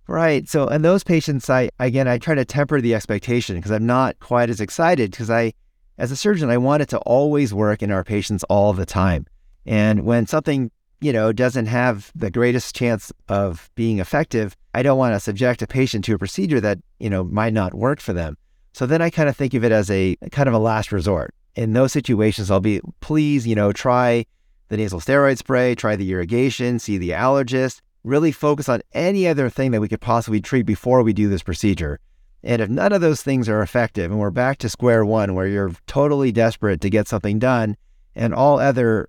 [SPEAKER 2] Right. So, in those patients, I again, I try to temper the expectation because I'm not quite as excited because I, as a surgeon, I want it to always work in our patients all the time. And when something, you know, doesn't have the greatest chance of being effective, I don't want to subject a patient to a procedure that, you know, might not work for them. So then I kind of think of it as a kind of a last resort. In those situations, I'll be, please, you know, try the nasal steroid spray, try the irrigation, see the allergist, really focus on any other thing that we could possibly treat before we do this procedure. And if none of those things are effective and we're back to square one where you're totally desperate to get something done and all other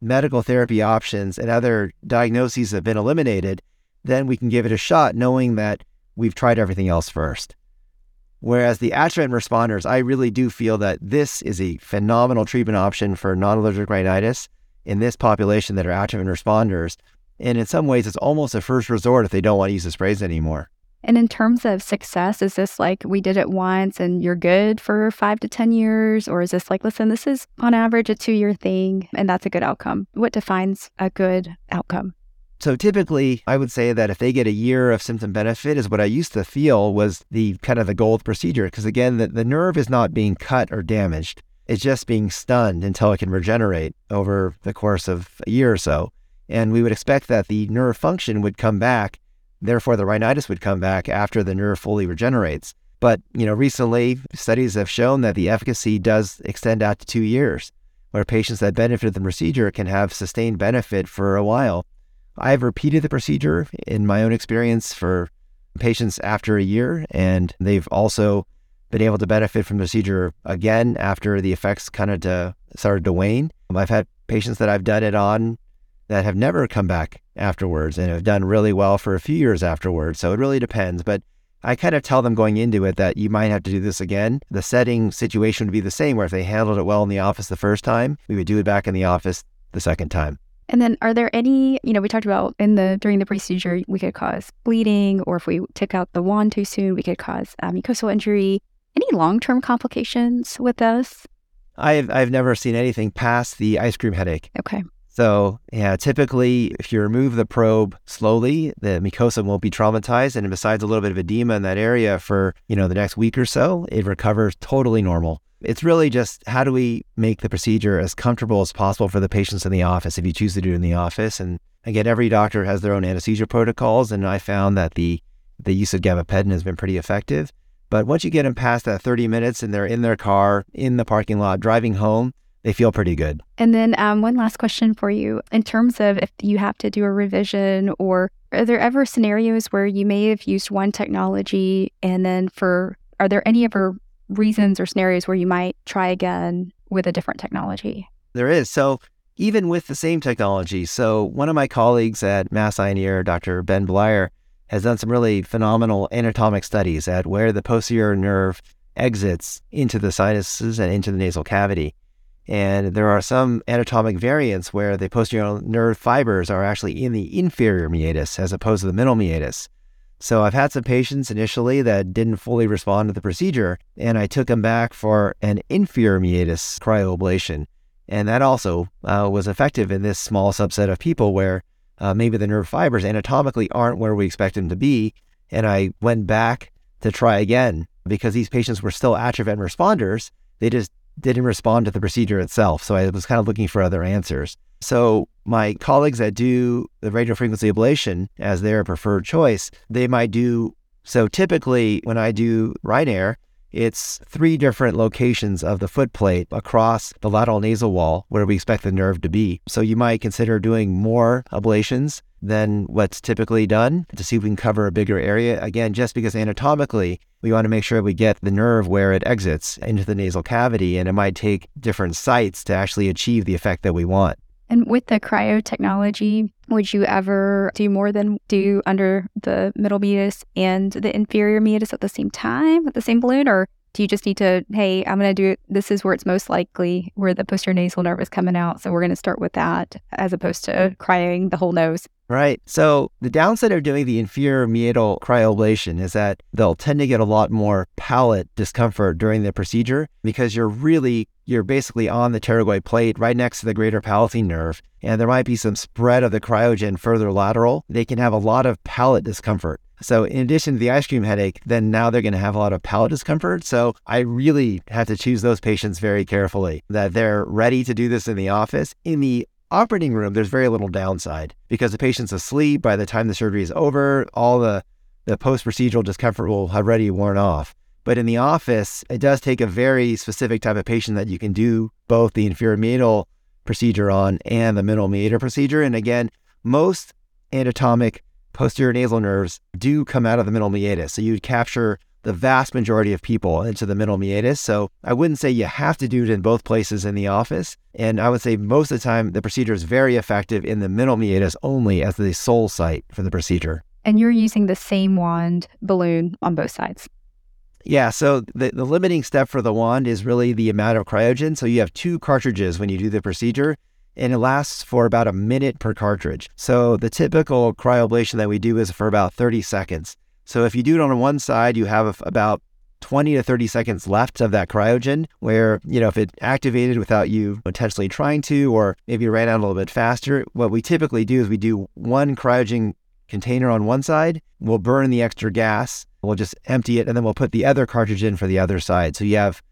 [SPEAKER 2] medical therapy options and other diagnoses have been eliminated, then we can give it a shot knowing that we've tried everything else first. Whereas the Atrovent responders, I really do feel that this is a phenomenal treatment option for non allergic rhinitis in this population that are Atrovent responders and in some ways, it's almost a first resort if they don't want to use the sprays anymore.
[SPEAKER 1] And in terms of success, is this like we did it once and you're good for five to 10 years? Or is this like, listen, this is on average a two year thing and that's a good outcome? What defines a good outcome?
[SPEAKER 2] So typically, I would say that if they get a year of symptom benefit, is what I used to feel was the kind of the gold procedure. Because again, the, the nerve is not being cut or damaged, it's just being stunned until it can regenerate over the course of a year or so. And we would expect that the nerve function would come back, therefore the rhinitis would come back after the nerve fully regenerates. But, you know, recently studies have shown that the efficacy does extend out to two years, where patients that benefited the procedure can have sustained benefit for a while. I've repeated the procedure in my own experience for patients after a year, and they've also been able to benefit from the procedure again after the effects kind of uh, started to wane. I've had patients that I've done it on that have never come back afterwards and have done really well for a few years afterwards. So it really depends. But I kind of tell them going into it that you might have to do this again. The setting situation would be the same, where if they handled it well in the office the first time, we would do it back in the office the second time.
[SPEAKER 1] And then are there any, you know, we talked about in the during the procedure we could cause bleeding or if we took out the wand too soon, we could cause um, mucosal injury. Any long-term complications with this?
[SPEAKER 2] I've I've never seen anything past the ice cream headache.
[SPEAKER 1] Okay.
[SPEAKER 2] So, yeah, typically, if you remove the probe slowly, the mucosa won't be traumatized. And besides a little bit of edema in that area for, you know, the next week or so, it recovers totally normal. It's really just how do we make the procedure as comfortable as possible for the patients in the office if you choose to do it in the office. And again, every doctor has their own anesthesia protocols. And I found that the, the use of gabapentin has been pretty effective. But once you get them past that 30 minutes and they're in their car, in the parking lot, driving home, they feel pretty good.
[SPEAKER 1] And then um, one last question for you. In terms of if you have to do a revision, or are there ever scenarios where you may have used one technology and then for, are there any ever reasons or scenarios where you might try again with a different technology?
[SPEAKER 2] There is. So even with the same technology, so one of my colleagues at Mass Eye and Ear, Dr. Ben Bleier, has done some really phenomenal anatomic studies at where the posterior nerve exits into the sinuses and into the nasal cavity. And there are some anatomic variants where the posterior nerve fibers are actually in the inferior meatus as opposed to the middle meatus. So I've had some patients initially that didn't fully respond to the procedure, and I took them back for an inferior meatus cryoablation. And that also uh, was effective in this small subset of people where uh, maybe the nerve fibers anatomically aren't where we expect them to be. And I went back to try again because these patients were still Atrovent responders. They just didn't respond to the procedure itself. So I was kind of looking for other answers. So my colleagues that do the radiofrequency ablation as their preferred choice, they might do so typically when I do RhinAer, it's three different locations of the foot plate across the lateral nasal wall where we expect the nerve to be. So you might consider doing more ablations than what's typically done to see if we can cover a bigger area. Again, just because anatomically, we want to make sure we get the nerve where it exits into the nasal cavity, and it might take different sites to actually achieve the effect that we want.
[SPEAKER 1] And with the cryo technology, would you ever do more than do under the middle meatus and the inferior meatus at the same time with the same balloon? Or do you just need to, hey, I'm going to do it. This is where it's most likely where the posterior nasal nerve is coming out. So we're going to start with that as opposed to cryoing the whole nose.
[SPEAKER 2] Right. So the downside of doing the inferior meatal cryoablation is that they'll tend to get a lot more palate discomfort during the procedure because you're really you're basically on the pterygoid plate right next to the greater palatine nerve, and there might be some spread of the cryogen further lateral. They can have a lot of palate discomfort. So, in addition to the ice cream headache, then now they're going to have a lot of palate discomfort. So, I really have to choose those patients very carefully that they're ready to do this in the office. In the operating room, there's very little downside because the patient's asleep by the time the surgery is over. All the, the post procedural discomfort will have already worn off. But in the office, it does take a very specific type of patient that you can do both the inferior meatal procedure on and the middle meatal procedure. And again, most anatomic posterior nasal nerves do come out of the middle meatus. So you'd capture the vast majority of people into the middle meatus. So I wouldn't say you have to do it in both places in the office. And I would say most of the time, the procedure is very effective in the middle meatus only as the sole site for the procedure.
[SPEAKER 1] And you're using the same wand balloon on both sides.
[SPEAKER 2] Yeah, so the, the limiting step for the wand is really the amount of cryogen. So you have two cartridges when you do the procedure, and it lasts for about a minute per cartridge. So the typical cryoablation that we do is for about 30 seconds. So if you do it on one side, you have about 20 to 30 seconds left of that cryogen where, you know, if it activated without you intentionally trying to, or maybe you ran out a little bit faster, what we typically do is we do one cryogen container on one side, we'll burn the extra gas, we'll just empty it, and then we'll put the other cartridge in for the other side. So you have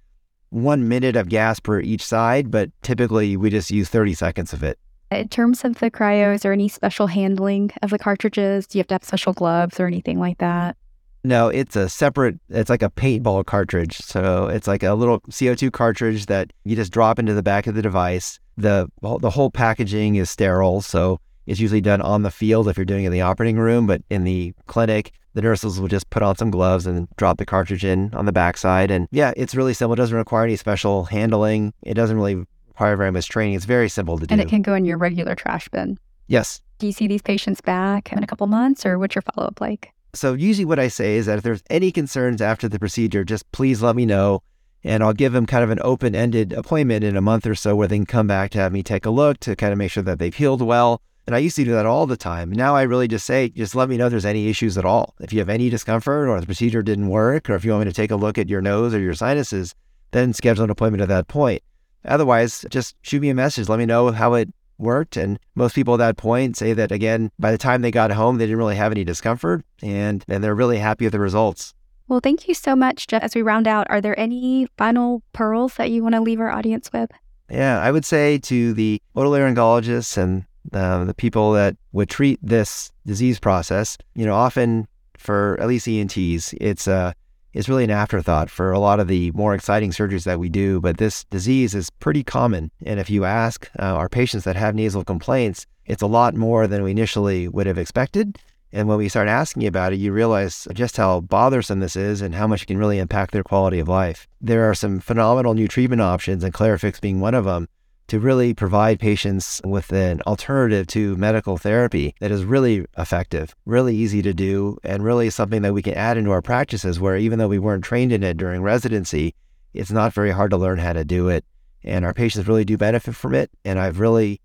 [SPEAKER 2] one minute of gas per each side, but typically we just use 30 seconds of it.
[SPEAKER 1] In terms of the cryo, is there any special handling of the cartridges? Do you have to have special gloves or anything like that?
[SPEAKER 2] No, it's a separate, it's like a paintball cartridge. So it's like a little CO2 cartridge that you just drop into the back of the device. The, the whole packaging is sterile. So it's usually done on the field if you're doing it in the operating room, but in the clinic, the nurses will just put on some gloves and drop the cartridge in on the backside. And yeah, it's really simple. It doesn't require any special handling. It doesn't really very much training. It's very simple to do.
[SPEAKER 1] And it can go in your regular trash bin.
[SPEAKER 2] Yes.
[SPEAKER 1] Do you see these patients back in a couple months or what's your follow up like?
[SPEAKER 2] So usually what I say is that if there's any concerns after the procedure, just please let me know And I'll give them kind of an open ended appointment in a month or so where they can come back to have me take a look to kind of make sure that they've healed well. And I used to do that all the time. Now I really just say, just let me know if there's any issues at all. If you have any discomfort or the procedure didn't work, or if you want me to take a look at your nose or your sinuses, then schedule an appointment at that point. Otherwise, just shoot me a message. Let me know how it worked. And most people at that point say that, again, by the time they got home, they didn't really have any discomfort and, and they're really happy with the results.
[SPEAKER 1] Well, thank you so much, Jeff. As we round out, are there any final pearls that you want to leave our audience with?
[SPEAKER 2] Yeah, I would say to the otolaryngologists and uh, the people that would treat this disease process, you know, often for at least ENTs, it's uh, it's really an afterthought for a lot of the more exciting surgeries that we do. But this disease is pretty common, and if you ask uh, our patients that have nasal complaints, it's a lot more than we initially would have expected. And when we start asking about it, you realize just how bothersome this is and how much it can really impact their quality of life. There are some phenomenal new treatment options, and Clarifix being one of them, to really provide patients with an alternative to medical therapy that is really effective, really easy to do, and really something that we can add into our practices where even though we weren't trained in it during residency, it's not very hard to learn how to do it. And our patients really do benefit from it. And I've really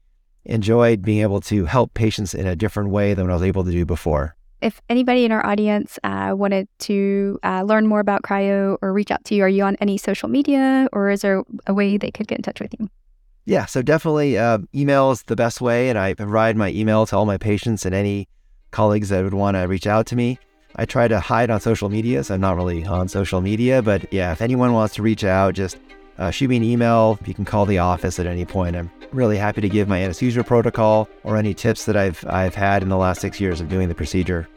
[SPEAKER 2] enjoyed being able to help patients in a different way than what I was able to do before.
[SPEAKER 1] If anybody in our audience uh, wanted to uh, learn more about cryo or reach out to you, are you on any social media or is there a way they could get in touch with you?
[SPEAKER 2] Yeah, so definitely uh, email is the best way, and I provide my email to all my patients and any colleagues that would want to reach out to me. I try to hide on social media, so I'm not really on social media, but yeah, if anyone wants to reach out, just uh, shoot me an email. You can call the office at any point. I'm really happy to give my anesthesia protocol or any tips that I've I've had in the last six years of doing the procedure.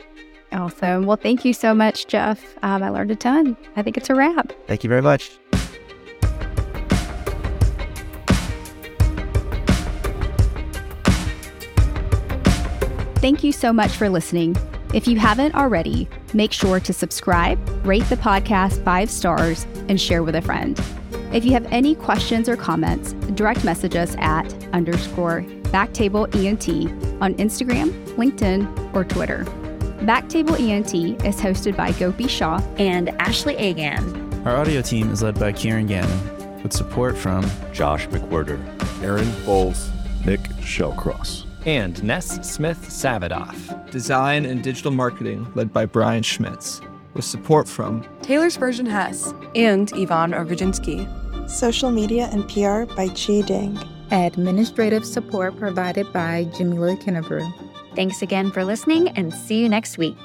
[SPEAKER 1] Awesome. Well, thank you so much, Jeff. Um, I learned a ton. I think it's a wrap.
[SPEAKER 2] Thank you very much.
[SPEAKER 1] Thank you so much for listening. If you haven't already, make sure to subscribe, rate the podcast five stars, and share with a friend. If you have any questions or comments, direct message us at underscore Backtable ENT on Instagram, LinkedIn, or Twitter. Backtable ENT is hosted by Gopi Shah
[SPEAKER 3] and Ashley Agan.
[SPEAKER 4] Our audio team is led by Kieran Gannon, with support from
[SPEAKER 5] Josh McWhirter,
[SPEAKER 6] Aaron Bowles, Nick Shellcross,
[SPEAKER 7] and Ness Smith Savadoff. Design and digital marketing led by Brian Schmitz, with support from
[SPEAKER 8] Taylor Spurgeon Hess and Ivan Orgodzinsky.
[SPEAKER 9] Social media and PR by Chi Ding.
[SPEAKER 10] Administrative support provided by Jamila Kennebrew.
[SPEAKER 3] Thanks again for listening and see you next week.